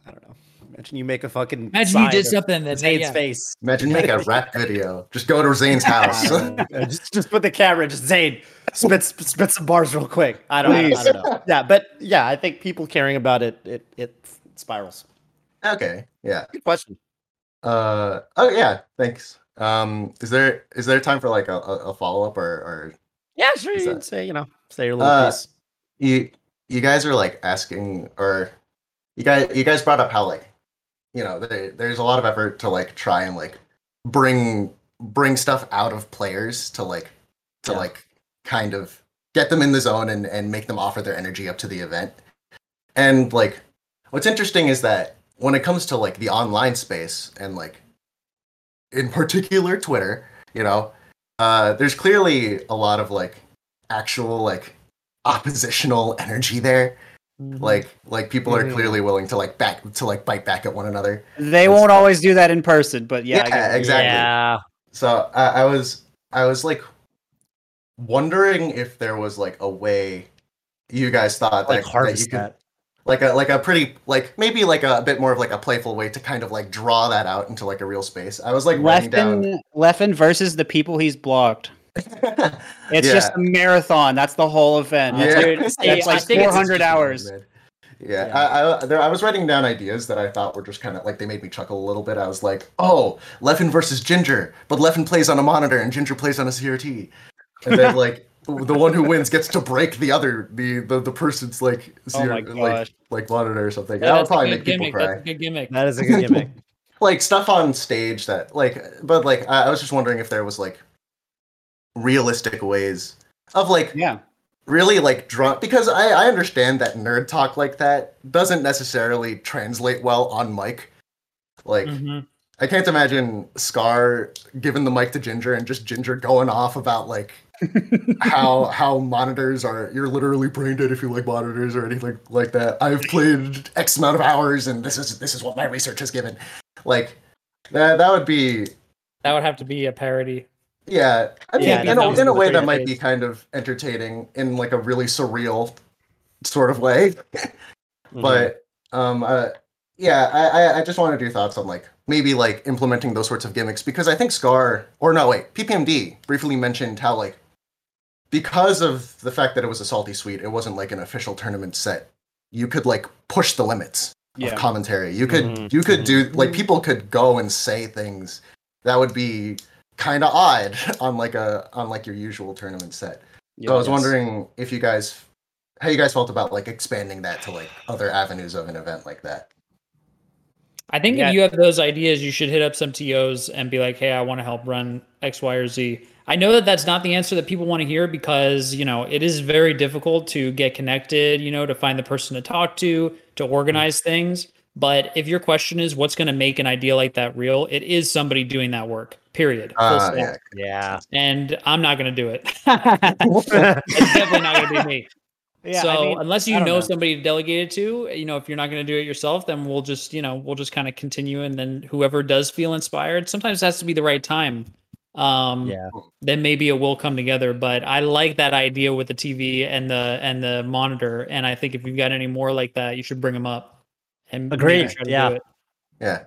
I don't know. Imagine you make a fucking Imagine you did something that's Zain's yeah. face. Imagine you make a rap video. Just go to Zain's house. Just, just put the camera, just Zain. spit spit some bars real quick. I don't, I don't, I don't know. Yeah, but yeah, I think people caring about it, it it spirals. Okay. Yeah. Good question. Uh. Oh yeah. Thanks. Um. Is there is there time for like a, a, follow up or or Yeah, sure. You that- can say you know say your little Uh, piece. you you guys are like asking or you guys you guys brought up how like you know there, there's a lot of effort to like try and like bring bring stuff out of players to like to Yeah. like kind of get them in the zone and and make them offer their energy up to the event and like what's interesting is that when it comes to like the online space and like in particular twitter you know uh there's clearly a lot of like actual like oppositional energy there like like people are Mhm. clearly willing to like back to like bite back at one another They won't fine. always do that in person, but yeah, Yeah, exactly. Yeah. so I, I was i was like wondering if there was like a way you guys thought Like that, that you could that. Like a like a pretty like maybe like a, bit more of like a playful way to kind of like draw that out into like a real space i was like writing down Leffen, Leffen versus the people he's blocked. It's Yeah. just a marathon. That's the whole event. Yeah. Dude, See, it's like 400 hours. Yeah, Yeah. I, I, there, I was writing down ideas that I thought were just kind of like they made me chuckle a little bit. I was like, "Oh, Leffen versus Ginger," but Leffen plays on a monitor and Ginger plays on a CRT, and then like the one who wins gets to break the other the the, the person's like Oh my CR like like monitor or something. Yeah, that would that's a probably good make people gimmick. cry. That's a good gimmick. That is a good gimmick. like stuff on stage that like but like I, I was just wondering if there was like realistic ways of like Yeah. really like drunk because I, I understand that nerd talk like that doesn't necessarily translate well on mic like Mhm. i can't imagine scar giving the mic to ginger and just ginger going off about like how how monitors are you're literally brain dead if you like monitors or anything like that i've played x amount of hours and this is this is what my research has given like that that would be That would have to be a parody. yeah, I mean, Yeah, in, a, in a way that might be kind of entertaining in like a really surreal sort of way. Mm-hmm. But um, uh, yeah, I, I I just wanted your thoughts on like maybe like implementing those sorts of gimmicks because I think Scar or no wait PPMD briefly mentioned how like because of the fact that it was a Salty Suite, it wasn't like an official tournament set. You could like push the limits of commentary. You could Mhm, you could do like people could go and say things that would be kind of odd on like a on like your usual tournament set. So I was Yes. wondering if you guys how you guys felt about like expanding that to like other avenues of an event like that. I think Yeah. if you have those ideas, you should hit up some TOs and be like, "Hey, I want to help run X, Y, or Z." I know that that's not the answer that people want to hear because you know it is very difficult to get connected. You know, to find the person to talk to, to organize things. But if your question is what's going to make an idea like that real, it is somebody doing that work. Period. Uh, yeah. Yeah. And I'm not going to do it. it's definitely not going to be me. Yeah, so I mean, unless you know, know. somebody to delegate it to, you know, if you're not going to do it yourself, then we'll just, you know, we'll just kind of continue, and then whoever does feel inspired, sometimes it has to be the right time. Um, Yeah. Then maybe it will come together. But I like that idea with the TV and the and the monitor, and I think if you've got any more like that, you should bring them up. And Agreed, try to do yeah. Yeah.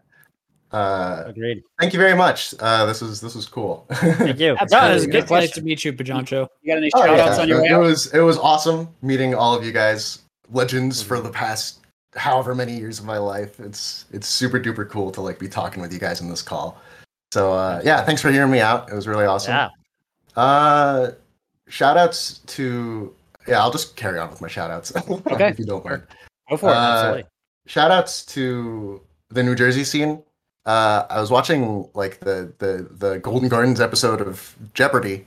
Uh, Agreed. thank you very much. Uh, this was this was cool. Thank you. No, it was a good. Good Nice question. to meet you, Pajancho. You got any Oh, shout yeah. outs on your way it was it was awesome meeting all of you guys, legends for Mm-hmm. the past however many years of my life. It's it's super duper cool to like be talking with you guys in this call. So uh, yeah, thanks for hearing me out. It was really awesome. Yeah. Uh, shout outs to yeah, I'll just carry on with my shout outs. Okay. if you don't mind. Go for it. Uh, Absolutely. shout outs to the New Jersey scene. Uh, I was watching like the, the the Golden Guardians episode of Jeopardy,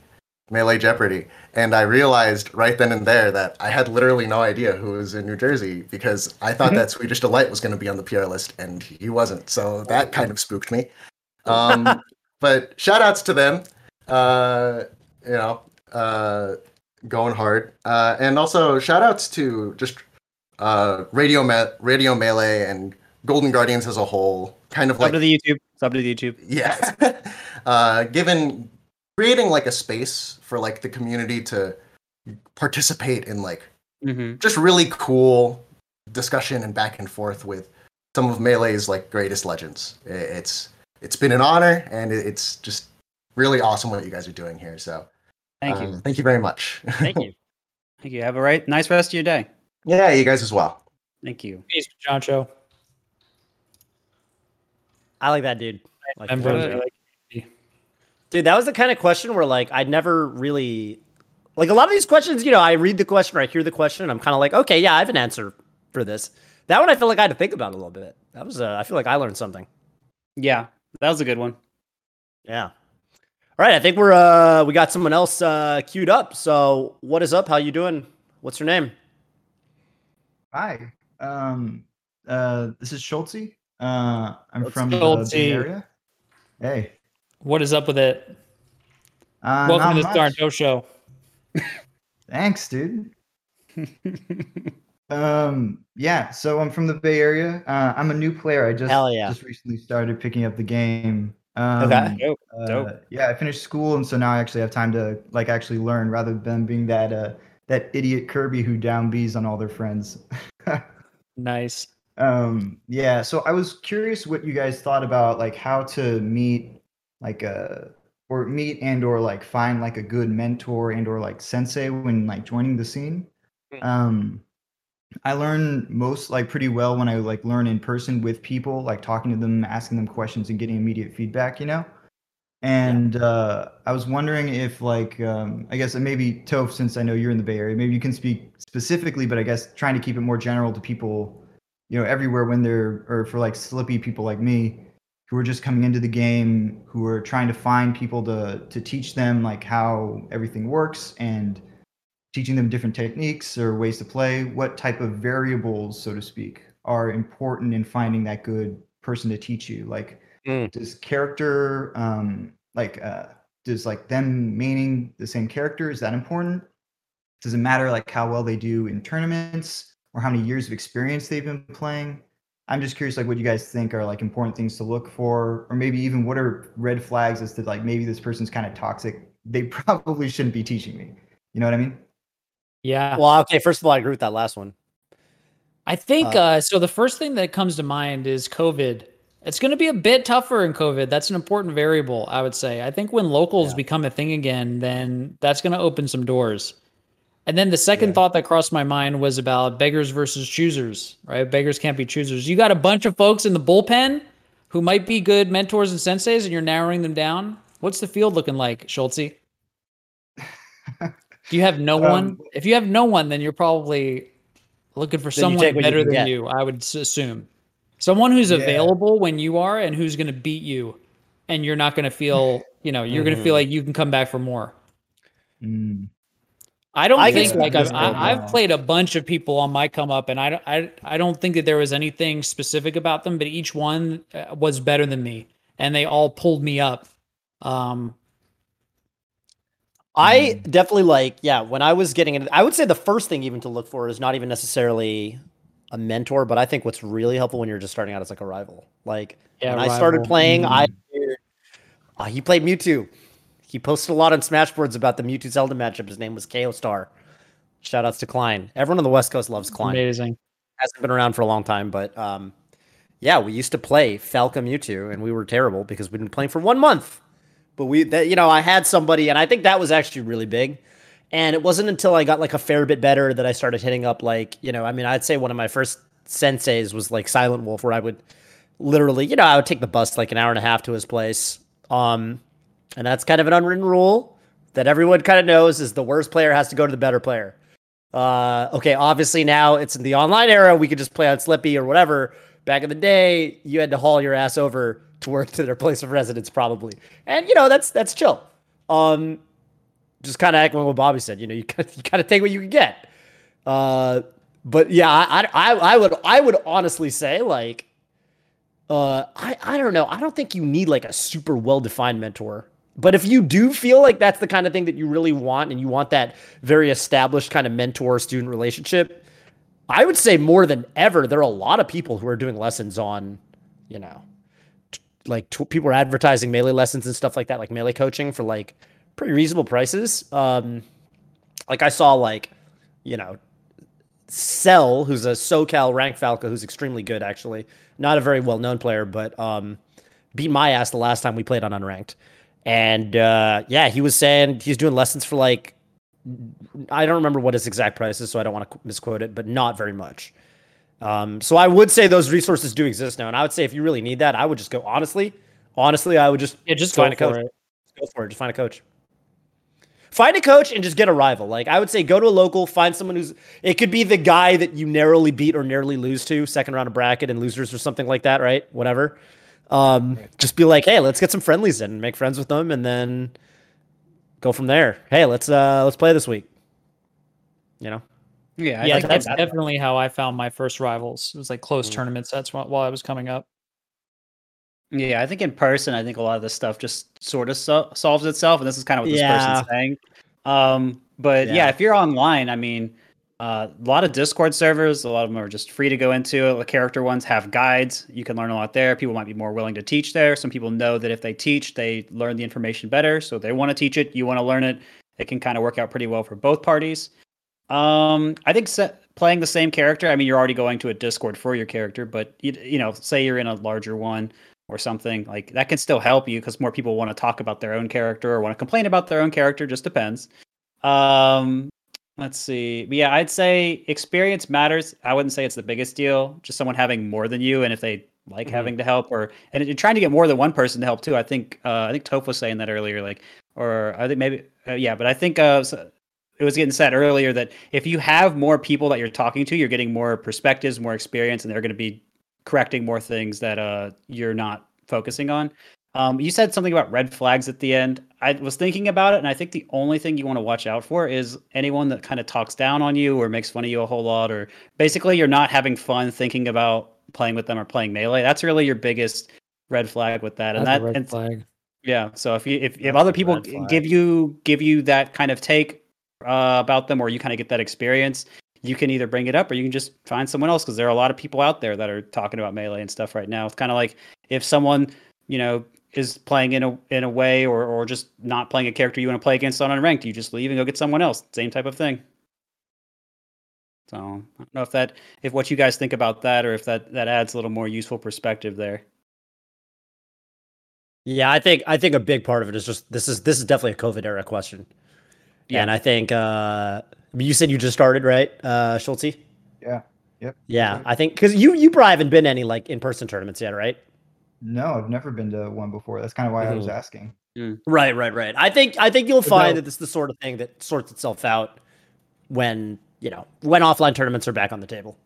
Melee Jeopardy, and I realized right then and there that I had literally no idea who was in New Jersey because I thought that Swedish Delight was going to be on the PR list and he wasn't. So that kind of spooked me. Um, but shout outs to them. Uh, you know, uh, going hard. Uh, and also shout outs to just uh, Radio Me- Radio Melee and Golden Guardians as a whole. Kind of Sub like to the YouTube. Sub to the YouTube. yeah, uh, given creating like a space for like the community to participate in like Mm-hmm. just really cool discussion and back and forth with some of Melee's like greatest legends. It's it's been an honor and it's just really awesome what you guys are doing here. So Thank you. Um, thank you very much. Thank you. Thank you. Have a right nice rest of your day. yeah, you guys as well. Thank you. Peace, John Show. I like that dude. Like, Member of Good. the- Dude, that was the kind of question where like I'd never really like a lot of these questions, you know, I read the question or I hear the question and I'm kind of like, okay, yeah, I have an answer for this. That one I feel like I had to think about a little bit. That was uh, I feel like I learned something. Yeah, that was a good one. Yeah. All right, I think we're uh we got someone else uh queued up. So, what is up? How you doing? What's your name? Hi. Um, uh, this is Schultze. Uh, I'm What's from the Bay Area. Hey. What is up with it? Uh, Welcome to the Star Show. Thanks, dude. Um, yeah. So I'm from the Bay Area. Uh, I'm a new player. I just yeah. just recently started picking up the game. Um, Okay. Dope. uh, Dope. yeah, I finished school, and so now I actually have time to like actually learn rather than being that uh that idiot Kirby who down bees on all their friends. Nice. Um, yeah, so I was curious what you guys thought about like how to meet like a or meet and or like find like a good mentor and or like sensei when like joining the scene. Hmm. Um I learn most like pretty well when I like learn in person with people, like talking to them, asking them questions and getting immediate feedback, you know? And uh, I was wondering if, like, um, I guess maybe Toph, since I know you're in the Bay Area, maybe you can speak specifically, but I guess trying to keep it more general to people, you know, everywhere when they're, or for like Slippi people like me, who are just coming into the game, who are trying to find people to to teach them like how everything works and teaching them different techniques or ways to play. What type of variables, so to speak, are important in finding that good person to teach you? Like, Mm. does character um like uh does like them meaning the same character is that important does it matter like how well they do in tournaments or how many years of experience they've been playing i'm just curious like what you guys think are like important things to look for or maybe even what are red flags as to like maybe this person's kind of toxic they probably shouldn't be teaching me you know what i mean Yeah. Well, okay, first of all, I agree with that last one. I think Uh, uh, so. The first thing that comes to mind is COVID. It's going to be a bit tougher in COVID. That's an important variable, I would say. I think when locals Yeah. become a thing again, then that's going to open some doors. And then the second Yeah. thought that crossed my mind was about beggars versus choosers, right? Beggars can't be choosers. You got a bunch of folks in the bullpen who might be good mentors and senseis, and you're narrowing them down. What's the field looking like, Schultze? Do you have no Um, one? If you have no one, then you're probably looking for someone what you better than you. I would assume someone who's Yeah. available when you are and who's going to beat you, and you're not going to feel, you know, you're going to feel like you can come back for more. Mm, I don't I think like I've, I, I've played a bunch of people on my come up, and I, don't- I I don't think that there was anything specific about them, but each one uh, was better than me, and they all pulled me up. Um, I definitely like, yeah, when I was getting into I would say the first thing even to look for is not even necessarily a mentor, but I think what's really helpful when you're just starting out is like a rival. Like Yeah, when I started rival. playing, I uh, he played Mewtwo. He posted a lot on Smashboards about the Mewtwo Zelda matchup. His name was KO Star. Shout outs to Klein. Everyone on the West Coast loves Klein. amazing. Hasn't been around for a long time, but um, yeah, we used to play Falco Mewtwo, and we were terrible because we'd been playing for one month. But we, that, you know, I had somebody, and I think that was actually really big. And it wasn't until I got like a fair bit better that I started hitting up like, you know, I mean, I'd say one of my first senseis was like Silent Wolf, where I would literally, you know, I would take the bus like an hour and a half to his place. Um, and that's kind of an unwritten rule that everyone kind of knows is the worst player has to go to the better player. Uh, okay, obviously now it's in the online era. We could just play on Slippi or whatever. Back in the day, you had to haul your ass over to work to their place of residence, probably. And you know that's that's chill. Um, just kind of echoing what Bobby said. You know, you gotta, you take what you can get. Uh, but yeah, I, I I would I would honestly say like, uh, I I don't know. I don't think you need like a super well defined mentor. But if you do feel like that's the kind of thing that you really want and you want that very established kind of mentor student relationship, I would say more than ever, there are a lot of people who are doing lessons on, you know, t- like t- people are advertising melee lessons and stuff like that, like melee coaching for like pretty reasonable prices. Um, like I saw like, you know, Cell, who's a SoCal rank Falco, who's extremely good actually, not a very well known player, but um, beat my ass the last time we played on unranked. And uh, yeah, he was saying he's doing lessons for like I don't remember what his exact price is, so I don't want to misquote it, but not very much. Um, so I would say those resources do exist now, and I would say if you really need that, I would just go honestly. Honestly, I would just Yeah, just find go a for coach. it. Go for it. Just find a coach. Find a coach and just get a rival. Like I would say, go to a local, find someone who's. It could be the guy that you narrowly beat or narrowly lose to, second round of bracket and losers or something like that, right? Whatever. Um, just be like, hey, let's get some friendlies in, make friends with them, and then go from there. Hey, let's uh let's play this week. You know. Yeah, I yeah, think that's that- definitely how I found my first rivals. It was like close Mm. tournaments. That's wh- while I was coming up. Yeah, I think in person, I think a lot of this stuff just sort of so- solves itself, and this is kind of what this Yeah. person's saying. Um, but yeah. Yeah. if you're online, I mean, uh, a lot of Discord servers, a lot of them are just free to go into. The character ones have guides. You can learn a lot there. People might be more willing to teach there. Some people know that if they teach, they learn the information better. So they want to teach it. You want to learn it. It can kind of work out pretty well for both parties. Um, I think se- playing the same character. I mean, you're already going to a Discord for your character, but you, you know, say you're in a larger one or something like that can still help you because more people want to talk about their own character or want to complain about their own character. Just depends. Um, let's see. But yeah, I'd say experience matters. I wouldn't say it's the biggest deal. Just someone having more than you, and if they like Mhm. having to help, or and you're trying to get more than one person to help too. I think uh, I think Toph was saying that earlier. Like, or I think maybe uh, yeah, but I think uh, so- it was getting said earlier that if you have more people that you're talking to, you're getting more perspectives, more experience, and they're going to be correcting more things that uh, you're not focusing on. Um, you said something about red flags at the end. I was thinking about it, and I think the only thing you want to watch out for is anyone that kind of talks down on you or makes fun of you a whole lot, or basically you're not having fun thinking about playing with them or playing melee. That's really your biggest red flag with that. And That's a that red and flag. yeah. So if you if, if other people give you give you that kind of take uh, about them, or you kind of get that experience, you can either bring it up or you can just find someone else because there are a lot of people out there that are talking about melee and stuff right now. It's kind of like if someone you know is playing in a in a way or or just not playing a character you want to play against on unranked, you just leave and go get someone else. Same type of thing. So I don't know if that if what you guys think about that or if that that adds a little more useful perspective there. Yeah, I think I think a big part of it is just this is this is definitely a COVID era question. Yeah. And I think uh I mean, you said you just started, right? Uh Schulte? Yeah. Yep. Yeah, I think because you you probably haven't been any like in person tournaments yet, right? No, I've never been to one before. That's kind of why I was Mhm. asking. Right, right, right. I think I think you'll find no- that this is the sort of thing that sorts itself out when you know when offline tournaments are back on the table.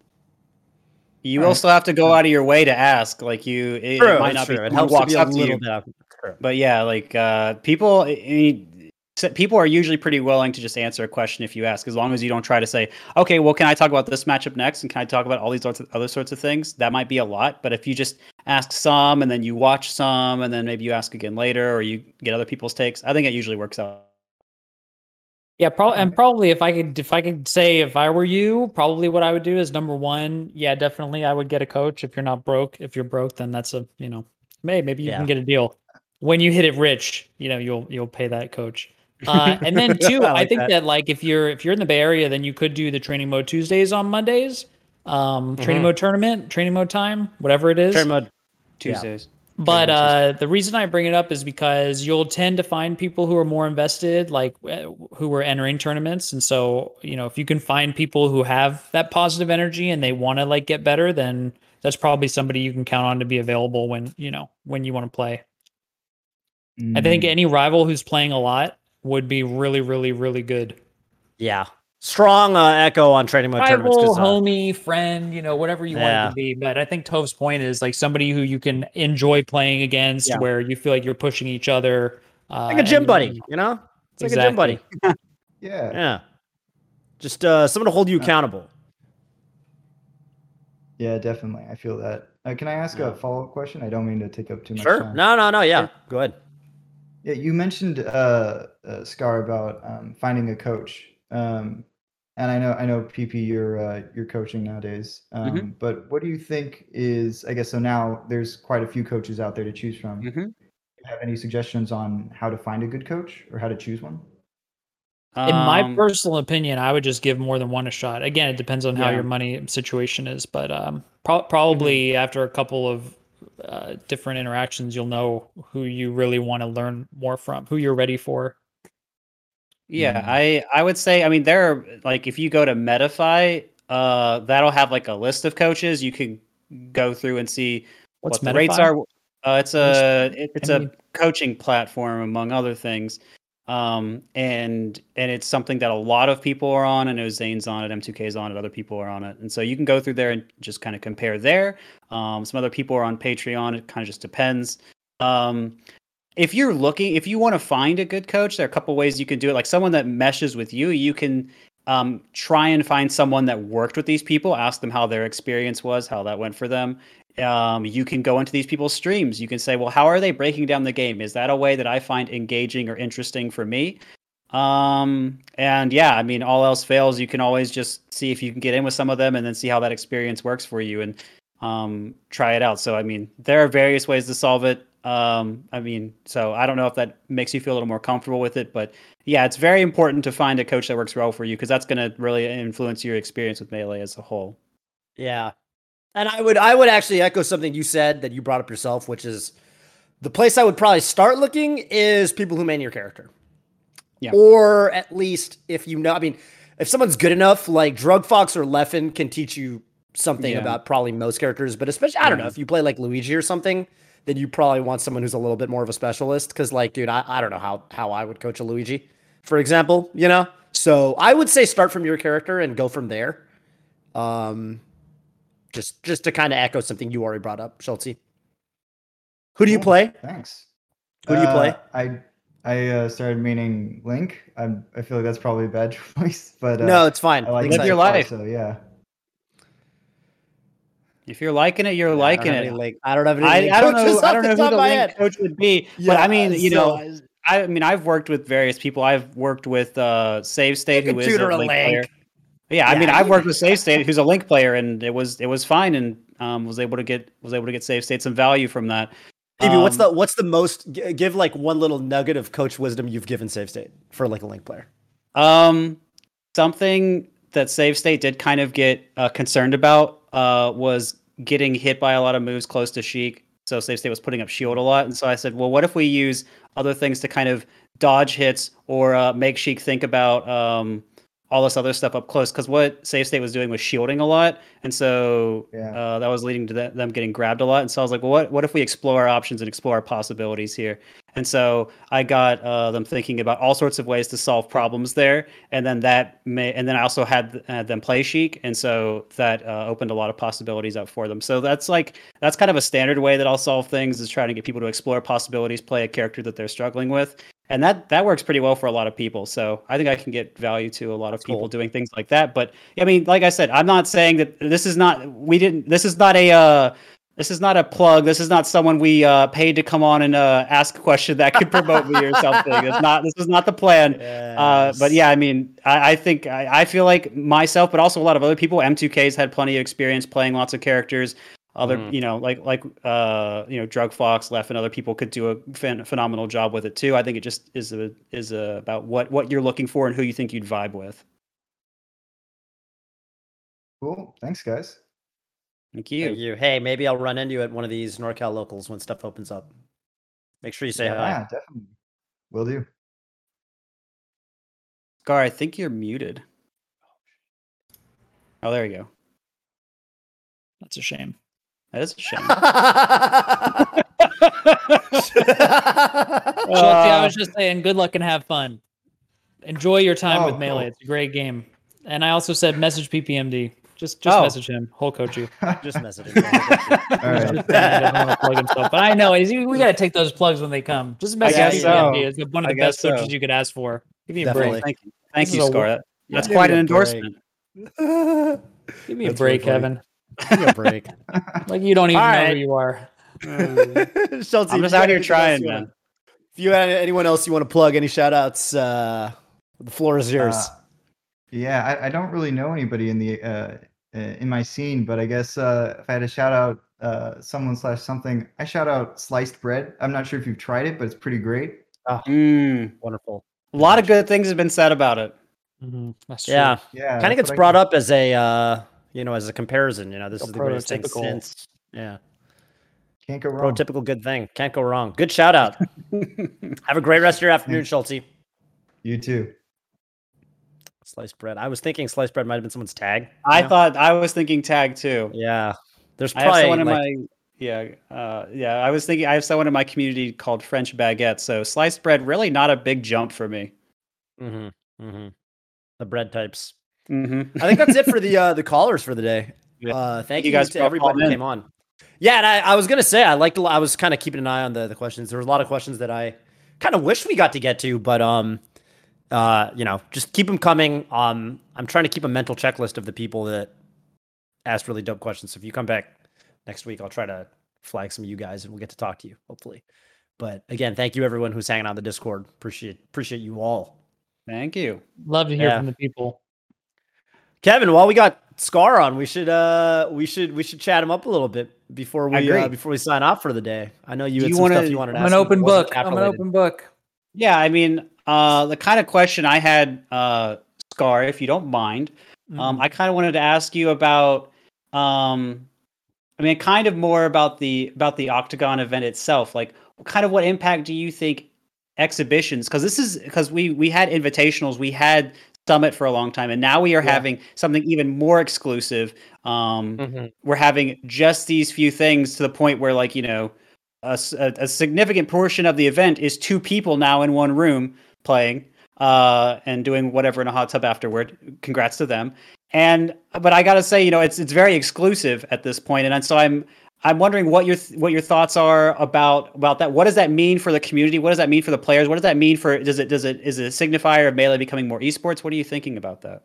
You Right. also have to go out of your way to ask. Like you, it, it might not be. It someone helps to be a up to little you. bit. Out. True. But yeah, like uh, people, I mean, s- people are usually pretty willing to just answer a question if you ask, as long as you don't try to say, "Okay, well, can I talk about this matchup next?" and "Can I talk about all these other sorts of things?" That might be a lot. But if you just ask some, and then you watch some, and then maybe you ask again later, or you get other people's takes, I think it usually works out. Yeah, probably, and probably if I could, if I could say, if I were you, probably what I would do is number one, yeah, definitely, I would get a coach. If you're not broke, if you're broke, then that's a, you know, maybe maybe you Yeah. can get a deal. When you hit it rich, you know, you'll you'll pay that coach. Uh, and then too, I I, think that. that. like if you're if you're in the Bay Area, then you could do the training mode Tuesdays on Mondays, um, training Mhm. mode tournament, training mode time, whatever it is. Turn mode. Yeah. Tuesdays. But Training uh, the reason I bring it up is because you'll tend to find people who are more invested, like who are entering tournaments. And so, you know, if you can find people who have that positive energy and they want to like get better, then that's probably somebody you can count on to be available when you know when you want to play. I think Mm. any rival who's playing a lot would be really, really, really good. Yeah. Strong uh, echo on training mode tournaments. Rival, 'cause, uh, homie, friend, you know, whatever you want it to be. But I think Toph's point is like somebody who you can enjoy playing against, Yeah. where you feel like you're pushing each other. Uh, like a gym buddy, you know? It's like a gym buddy. Exactly. Yeah. Yeah. Just uh, someone to hold you accountable. Yeah, definitely. I feel that. Uh, can I ask Yeah. a follow up question? I don't mean to take up too much Sure. time. No, no, no. Yeah. Go ahead. Yeah, you mentioned uh, uh Scar about um, finding a coach. Um, and I know I know PP you're uh, you're coaching nowadays. Um, Mhm. but what do you think is I guess so now there's quite a few coaches out there to choose from. Mhm. Do you have any suggestions on how to find a good coach or how to choose one? In my Um, personal opinion, I would just give more than one a shot. Again, it depends on how your money situation is, but um, pro- probably after a couple of uh, different interactions, you'll know who you really want to learn more from, who you're ready for. Yeah, Mm. I I would say I mean there are like if you go to Metafy, uh that'll have like a list of coaches you can go through and see What's what the rates are. Uh, it's a it, it's a coaching platform among other things. Um and and it's something that a lot of people are on. I know Zain's on it, M2K's on it, other people are on it. And so you can go through there and just kind of compare there. Um some other people are on Patreon. It kind of just depends. Um if you're looking if you want to find a good coach there are a couple ways you can do it like someone that meshes with you you can um, try and find someone that worked with these people ask them how their experience was how that went for them. Um, you can go into these people's streams. You can say well how are they breaking down the game? Is that a way that i find engaging or interesting for me? Um, and yeah i mean all else fails you can always just see if you can get in with some of them and then see how that experience works for you and um, try it out. So i mean there are various ways to solve it um, I mean, so I don't know if that makes you feel a little more comfortable with it, but yeah, it's very important to find a coach that works well for you because that's going to really influence your experience with melee as a whole. Yeah. And I would I would actually echo something you said that you brought up yourself, which is the place I would probably start looking is people who main your character. Yeah. Or at least if you know I mean, if someone's good enough, like Druggedfox or Leffen can teach you something Yeah. about probably most characters, but especially I don't know, if you play like Luigi or something, then you probably want someone who's a little bit more of a specialist. Cause like, dude, I, I don't know how how I would coach a Luigi, for example, you know? So I would say start from your character and go from there. Um just just to kind of echo something you already brought up, Schultze. Who do you play? Thanks. Who do you play? Uh, I I uh, started maining Link. I'm, I feel like that's probably a bad choice, but uh, no, it's fine. I like Link's Live your life. So yeah. If you're liking it, you're liking it. Link- I don't have any. I, I don't know. I don't know who the link coach would be, but I mean, you know, so- I mean, I've worked with various people. I've worked with uh, Save State, who is a a link, Link. player. Yeah, I Yeah, mean, I've worked with Save State, who's a link player, and it was it was fine, and um, was able to get was able to get Save State some value from that. Maybe what's Um, the what's the most give like one little nugget of coach wisdom you've given Save State for like a Link player? Um, something that Save State did kind of get uh, concerned about uh, was getting hit by a lot of moves close to Sheik. So Save State was putting up shield a lot, and so I said, well, what if we use other things to kind of dodge hits or uh, make Sheik think about um, all this other stuff up close? Because what Save State was doing was shielding a lot, and so Yeah. uh, that was leading to th- them getting grabbed a lot. And so I was like, well, what what if we explore our options and explore our possibilities here? And so I got uh, them thinking about all sorts of ways to solve problems there, and then that may, and then I also had, had them play Sheik, and so that uh, opened a lot of possibilities up for them. So that's like that's kind of a standard way that I'll solve things is trying to get people to explore possibilities, play a character that they're struggling with, and that that works pretty well for a lot of people. So I think I can get value to a lot of That's people cool. doing things like that. But I mean, like I said, I'm not saying that this is not we didn't this is not a uh, this is not a plug. This is not someone we uh, paid to come on and uh, ask a question that could promote me or something. It's not. This is not the plan. Uh, but yeah, I mean, I, I think I, I feel like myself, but also a lot of other people. M2K's had plenty of experience playing lots of characters. Other, Mhm. you know, like like uh, you know, Druggedfox, Left, and other people could do a phen- phenomenal job with it too. I think it just is a, is a, about what what you're looking for and who you think you'd vibe with. Cool. Thanks, guys. Thank you. Thank you. Hey, maybe I'll run into you at one of these NorCal locals when stuff opens up. Make sure you say yeah, hi. Yeah, definitely. Will do. Gar, I think you're muted. Oh, there you go. That's a shame. That is a shame. Schultze, I uh, was just saying, good luck and have fun. Enjoy your time Oh, with Melee. cool. It's a great game. And I also said message PPMD. Just just Oh. message him. He'll coach you. Just message him. All right. Just, uh, he doesn't want to plug himself. But I know he's- we got to take those plugs when they come. Just message him. So. It's one of I the best guess coaches so. you could ask for. Give me a Definitely. break. Thank you. Thank This you, is a Scar. wo- That- That's quite an endorsement. Give me a break, really. Kevin. Give me a break. Like you don't even All know right. who you are. Schultze, I'm just you out here trying, man. If you had anyone else you want to plug, any shout outs, uh, the floor is yours. Uh, yeah, I, I don't really know anybody in the uh, uh, in my scene, but I guess uh, if I had to shout out uh, someone slash something, I shout out sliced bread. I'm not sure if you've tried it, but it's pretty great. Mm, Wonderful. a lot of good things have been said about it. Mhm. That's true. Yeah. Yeah, kind of gets brought up as a uh, you know as a comparison. You know, this A is the greatest thing prototypical. since. Yeah. Can't go wrong. Prototypical good thing. Can't go wrong. Good shout out. Have a great rest of your afternoon, Schulte. You too. Sliced bread. I was thinking sliced bread might have been someone's tag. I know? thought I was thinking tag too. Yeah. There's I have probably someone in like, my yeah uh, yeah. I was thinking I have someone in my community called French baguette. So sliced bread really not a big jump for me. Mm-hmm. Mm-hmm. the bread types. hmm I think that's it for the uh, the callers for the day. Yeah. Uh, thank you you, guys to for everybody who came on. Yeah, and I, I was gonna say I liked. a lot- I was kind of keeping an eye on the the questions. There was a lot of questions that I kind of wish we got to get to, but um, uh, you know, just keep them coming. Um, I'm trying to keep a mental checklist of the people that asked really dope questions. So if you come back next week, I'll try to flag some of you guys, and we'll get to talk to you hopefully. But again, thank you everyone who's hanging out on the Discord. Appreciate appreciate you all. Thank you. Love to hear Yeah. from the people. Kevin, while we got Scar on, we should uh we should we should chat him up a little bit before we uh, before we sign off for the day. I know you Do had you some wanna- stuff you wanted to I'm ask an him that open book. I'm an open book. Yeah, I mean, uh, the kind of question I had, uh, Scar, if you don't mind, um, I kind of wanted to ask you about, um, I mean, kind of more about the about the Octagon event itself. Like, kind of what impact do you think exhibitions? Because this is because we we had invitationals, we had Summit for a long time, and now we are Yeah. having something even more exclusive. Um, Mhm. we're having just these few things to the point where like you know a, a- significant portion of the event is two people now in one room playing uh and doing whatever in a hot tub afterward. Congrats to them. And but i gotta say you know it's it's very exclusive at this point and so i'm i'm wondering what your what your thoughts are about about that. What does that mean for the community? What does that mean for the players? What does that mean for does it does it is it a signifier of melee becoming more esports? What are you thinking about that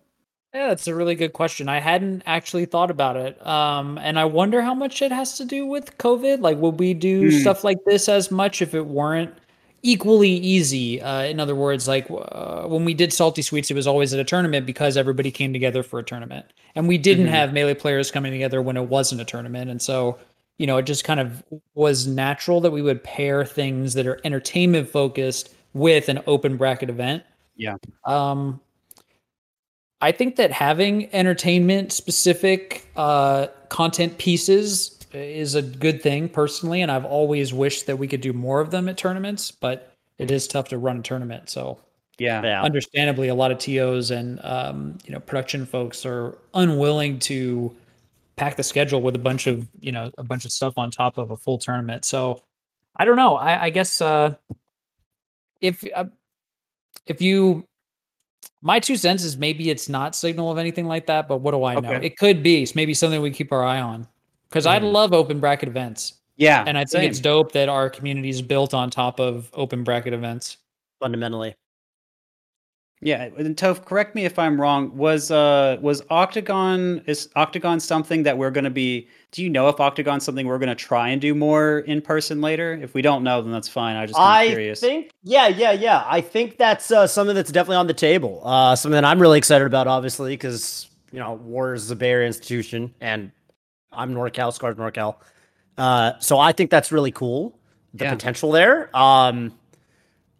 Yeah, that's a really good question. I hadn't actually thought about it. Um, and I wonder how much it has to do with COVID. Like, would we do Hmm. stuff like this as much if it weren't equally easy? Uh, in other words, like uh, when we did Salty Suites, it was always at a tournament because everybody came together for a tournament. And we didn't Mhm. have melee players coming together when it wasn't a tournament. And so, you know, it just kind of was natural that we would pair things that are entertainment focused with an open bracket event. Yeah. Um, I think that having entertainment specific uh, content pieces is a good thing personally, and I've always wished that we could do more of them at tournaments, but it is tough to run a tournament. So yeah Yeah. understandably, a lot of TOs and um, you know production folks are unwilling to pack the schedule with a bunch of you know a bunch of stuff on top of a full tournament. So I don't know. I, I guess uh, if uh, if you my two cents is maybe it's not signal of anything like that, but what do I know? Okay. It could be. It's maybe something we keep our eye on because I Mhm. love open bracket events, yeah and I think same. it's dope that our community is built on top of open bracket events. fundamentally. Yeah, and Toph, correct me if I'm wrong. Was uh was Octagon is Octagon something that we're going to be? Do you know if Octagon's something we're going to try and do more in person later? If we don't know, then that's fine. I just I curious. think, yeah, yeah, yeah. I think that's uh, something that's definitely on the table. Uh, something that I'm really excited about, obviously, because you know, Wars is a Bay Area institution, and I'm NorCal, Scars NorCal. Uh, so I think that's really cool. The Yeah. potential there. Um,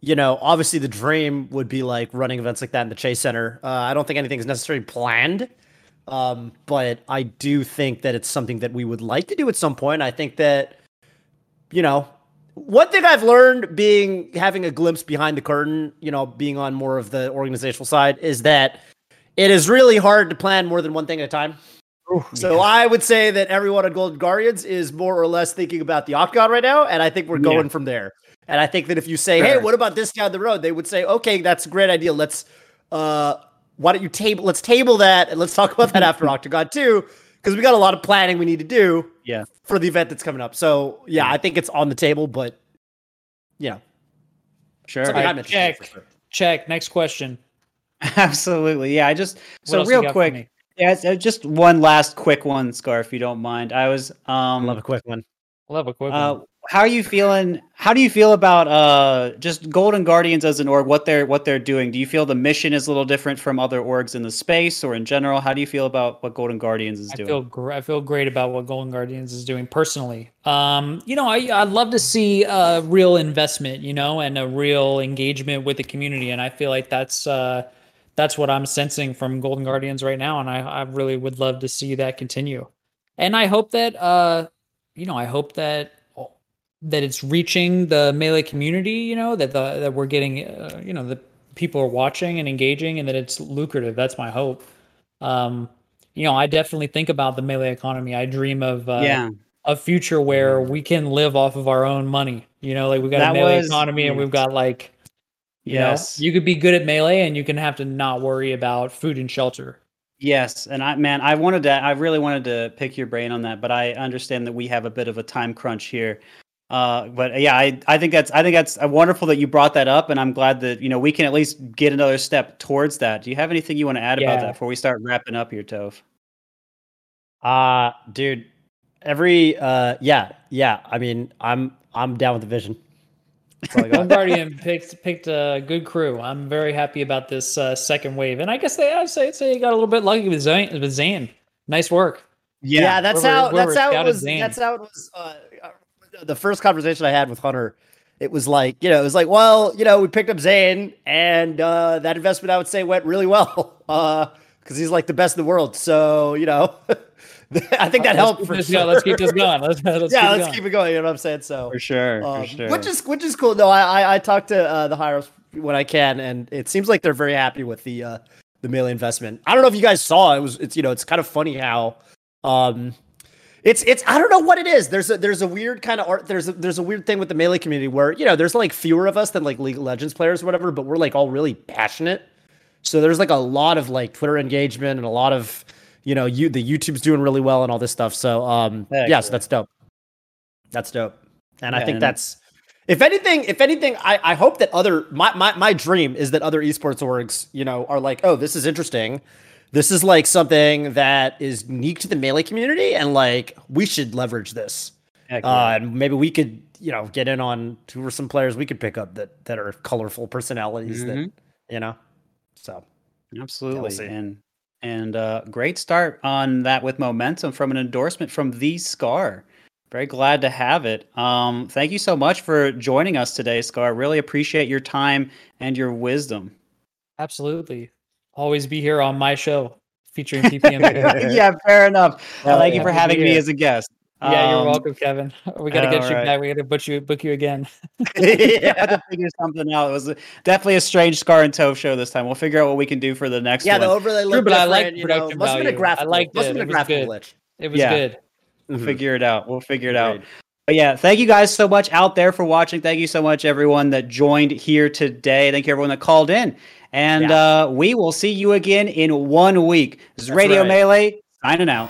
you know, obviously the dream would be like running events like that in the Chase Center. Uh, I don't think anything is necessarily planned. Um, but I do think that it's something that we would like to do at some point. I think that, you know, one thing I've learned being having a glimpse behind the curtain, you know, being on more of the organizational side, is that it is really hard to plan more than one thing at a time. So I would say that everyone at Golden Guardians is more or less thinking about the Octagon right now, and I think we're Yeah. going from there. And I think that if you say, "Hey, what about this down the road?" they would say, "Okay, that's a great idea. Let's uh, why don't you table? Let's table that, and let's talk about that after Octagon too, because we got a lot of planning we need to do. Yeah. for the event that's coming up. So yeah, I think it's on the table, but yeah, Sure. something I I'm interested in for check. sure. Check. Next question. Absolutely. Yeah. I just What so real quick. Yeah, just one last quick one, Scar, if you don't mind. I was um Love a quick one. Love a quick Uh, how are you feeling? How do you feel about uh, just Golden Guardians as an org? What they're what they're doing? Do you feel the mission is a little different from other orgs in the space, or in general? How do you feel about what Golden Guardians is I doing? feel gr- I feel great about what Golden Guardians is doing personally. Um, you know, I I'd love to see a real investment, you know, and a real engagement with the community, and I feel like that's uh, that's what I'm sensing from Golden Guardians right now, and I I really would love to see that continue, and I hope that uh, you know, I hope that that it's reaching the melee community. You know that the that we're getting uh, you know the people are watching and engaging, and that it's lucrative. That's my hope. Um, you know, I definitely think about the melee economy. I dream of uh, yeah. a future where we can live off of our own money. You know, like we've got That a melee was- economy, and we've got like you Yes. know, you could be good at melee, and you can have to not worry about food and shelter. Yes, and I man, I wanted to I really wanted to pick your brain on that, but I understand that we have a bit of a time crunch here. Uh, but yeah, I, I think that's I think that's uh, wonderful that you brought that up, and I'm glad that you know we can at least get another step towards that. Do you have anything you want to add about that before we start wrapping up here, Toph? Uh dude, every uh yeah, yeah. I mean, I'm I'm down with the vision. That's all I got. Bombardian picked picked a good crew. I'm very happy about this uh, second wave, and I guess they I'd say say you got a little bit lucky with Zain. With Zain. Nice work. Yeah, that's Whoever- how whoever that's how it was. Zain. That's how it was. Uh, uh, the first conversation I had with Hunter, it was like you know, it was like, well, you know, we picked up Zain, and uh, that investment I would say went really well because he's like the best in the world. So you know, I think that Let's helped for this sure. Let's keep this going. Let's, let's yeah, keep let's going. keep it going. You know what I'm saying? So for sure, um, for sure. Which is which is cool. No, I I, I talk to uh, the higher ups when I can, and it seems like they're very happy with the uh, the melee investment. I don't know if you guys saw it was it's you know it's kind of funny how um it's it's I don't know what it is. There's a there's a weird kind of art. There's a, there's a weird thing with the melee community where you know there's like fewer of us than like League of Legends players or whatever, but we're like all really passionate. So there's like a lot of like Twitter engagement and a lot of you know you the YouTube's doing really well and all this stuff. So um Heck yeah, so that's dope. That's dope. And I think and- that's if anything, if anything, I, I hope that other my, my my dream is that other esports orgs, you know, are like, oh, this is interesting. This is like something that is unique to the melee community, and like we should leverage this. Heck Uh, and maybe we could, you know, get in on who are some players we could pick up that that are colorful personalities that Mhm. you know. So Absolutely. see. and and uh, great start on that with momentum from an endorsement from the Scar. Very glad to have it. Um, thank you so much for joining us today, Scar. Really appreciate your time and your wisdom. Absolutely. Always be here on my show featuring PPM. yeah, fair enough. Yeah, thank you for having me as a guest. Yeah, you're Um, welcome, Kevin. We got to get you alright. back. We got to book you book you again. yeah, had to figure something out. It was a- definitely a strange Scar and Toph show this time. We'll figure out what we can do for the next yeah, one. the overlay True, looked but I like you know, must have been a value. I graphical. liked must it. have been It a was graphical good. glitch. It was Yeah. good. We'll Mhm. figure it out. We'll figure it out. But yeah, thank you guys so much out there for watching. Thank you so much, everyone that joined here today. Thank you, everyone that called in. And uh, we will see you again in one week. This is That's Radio right. Melee signing out.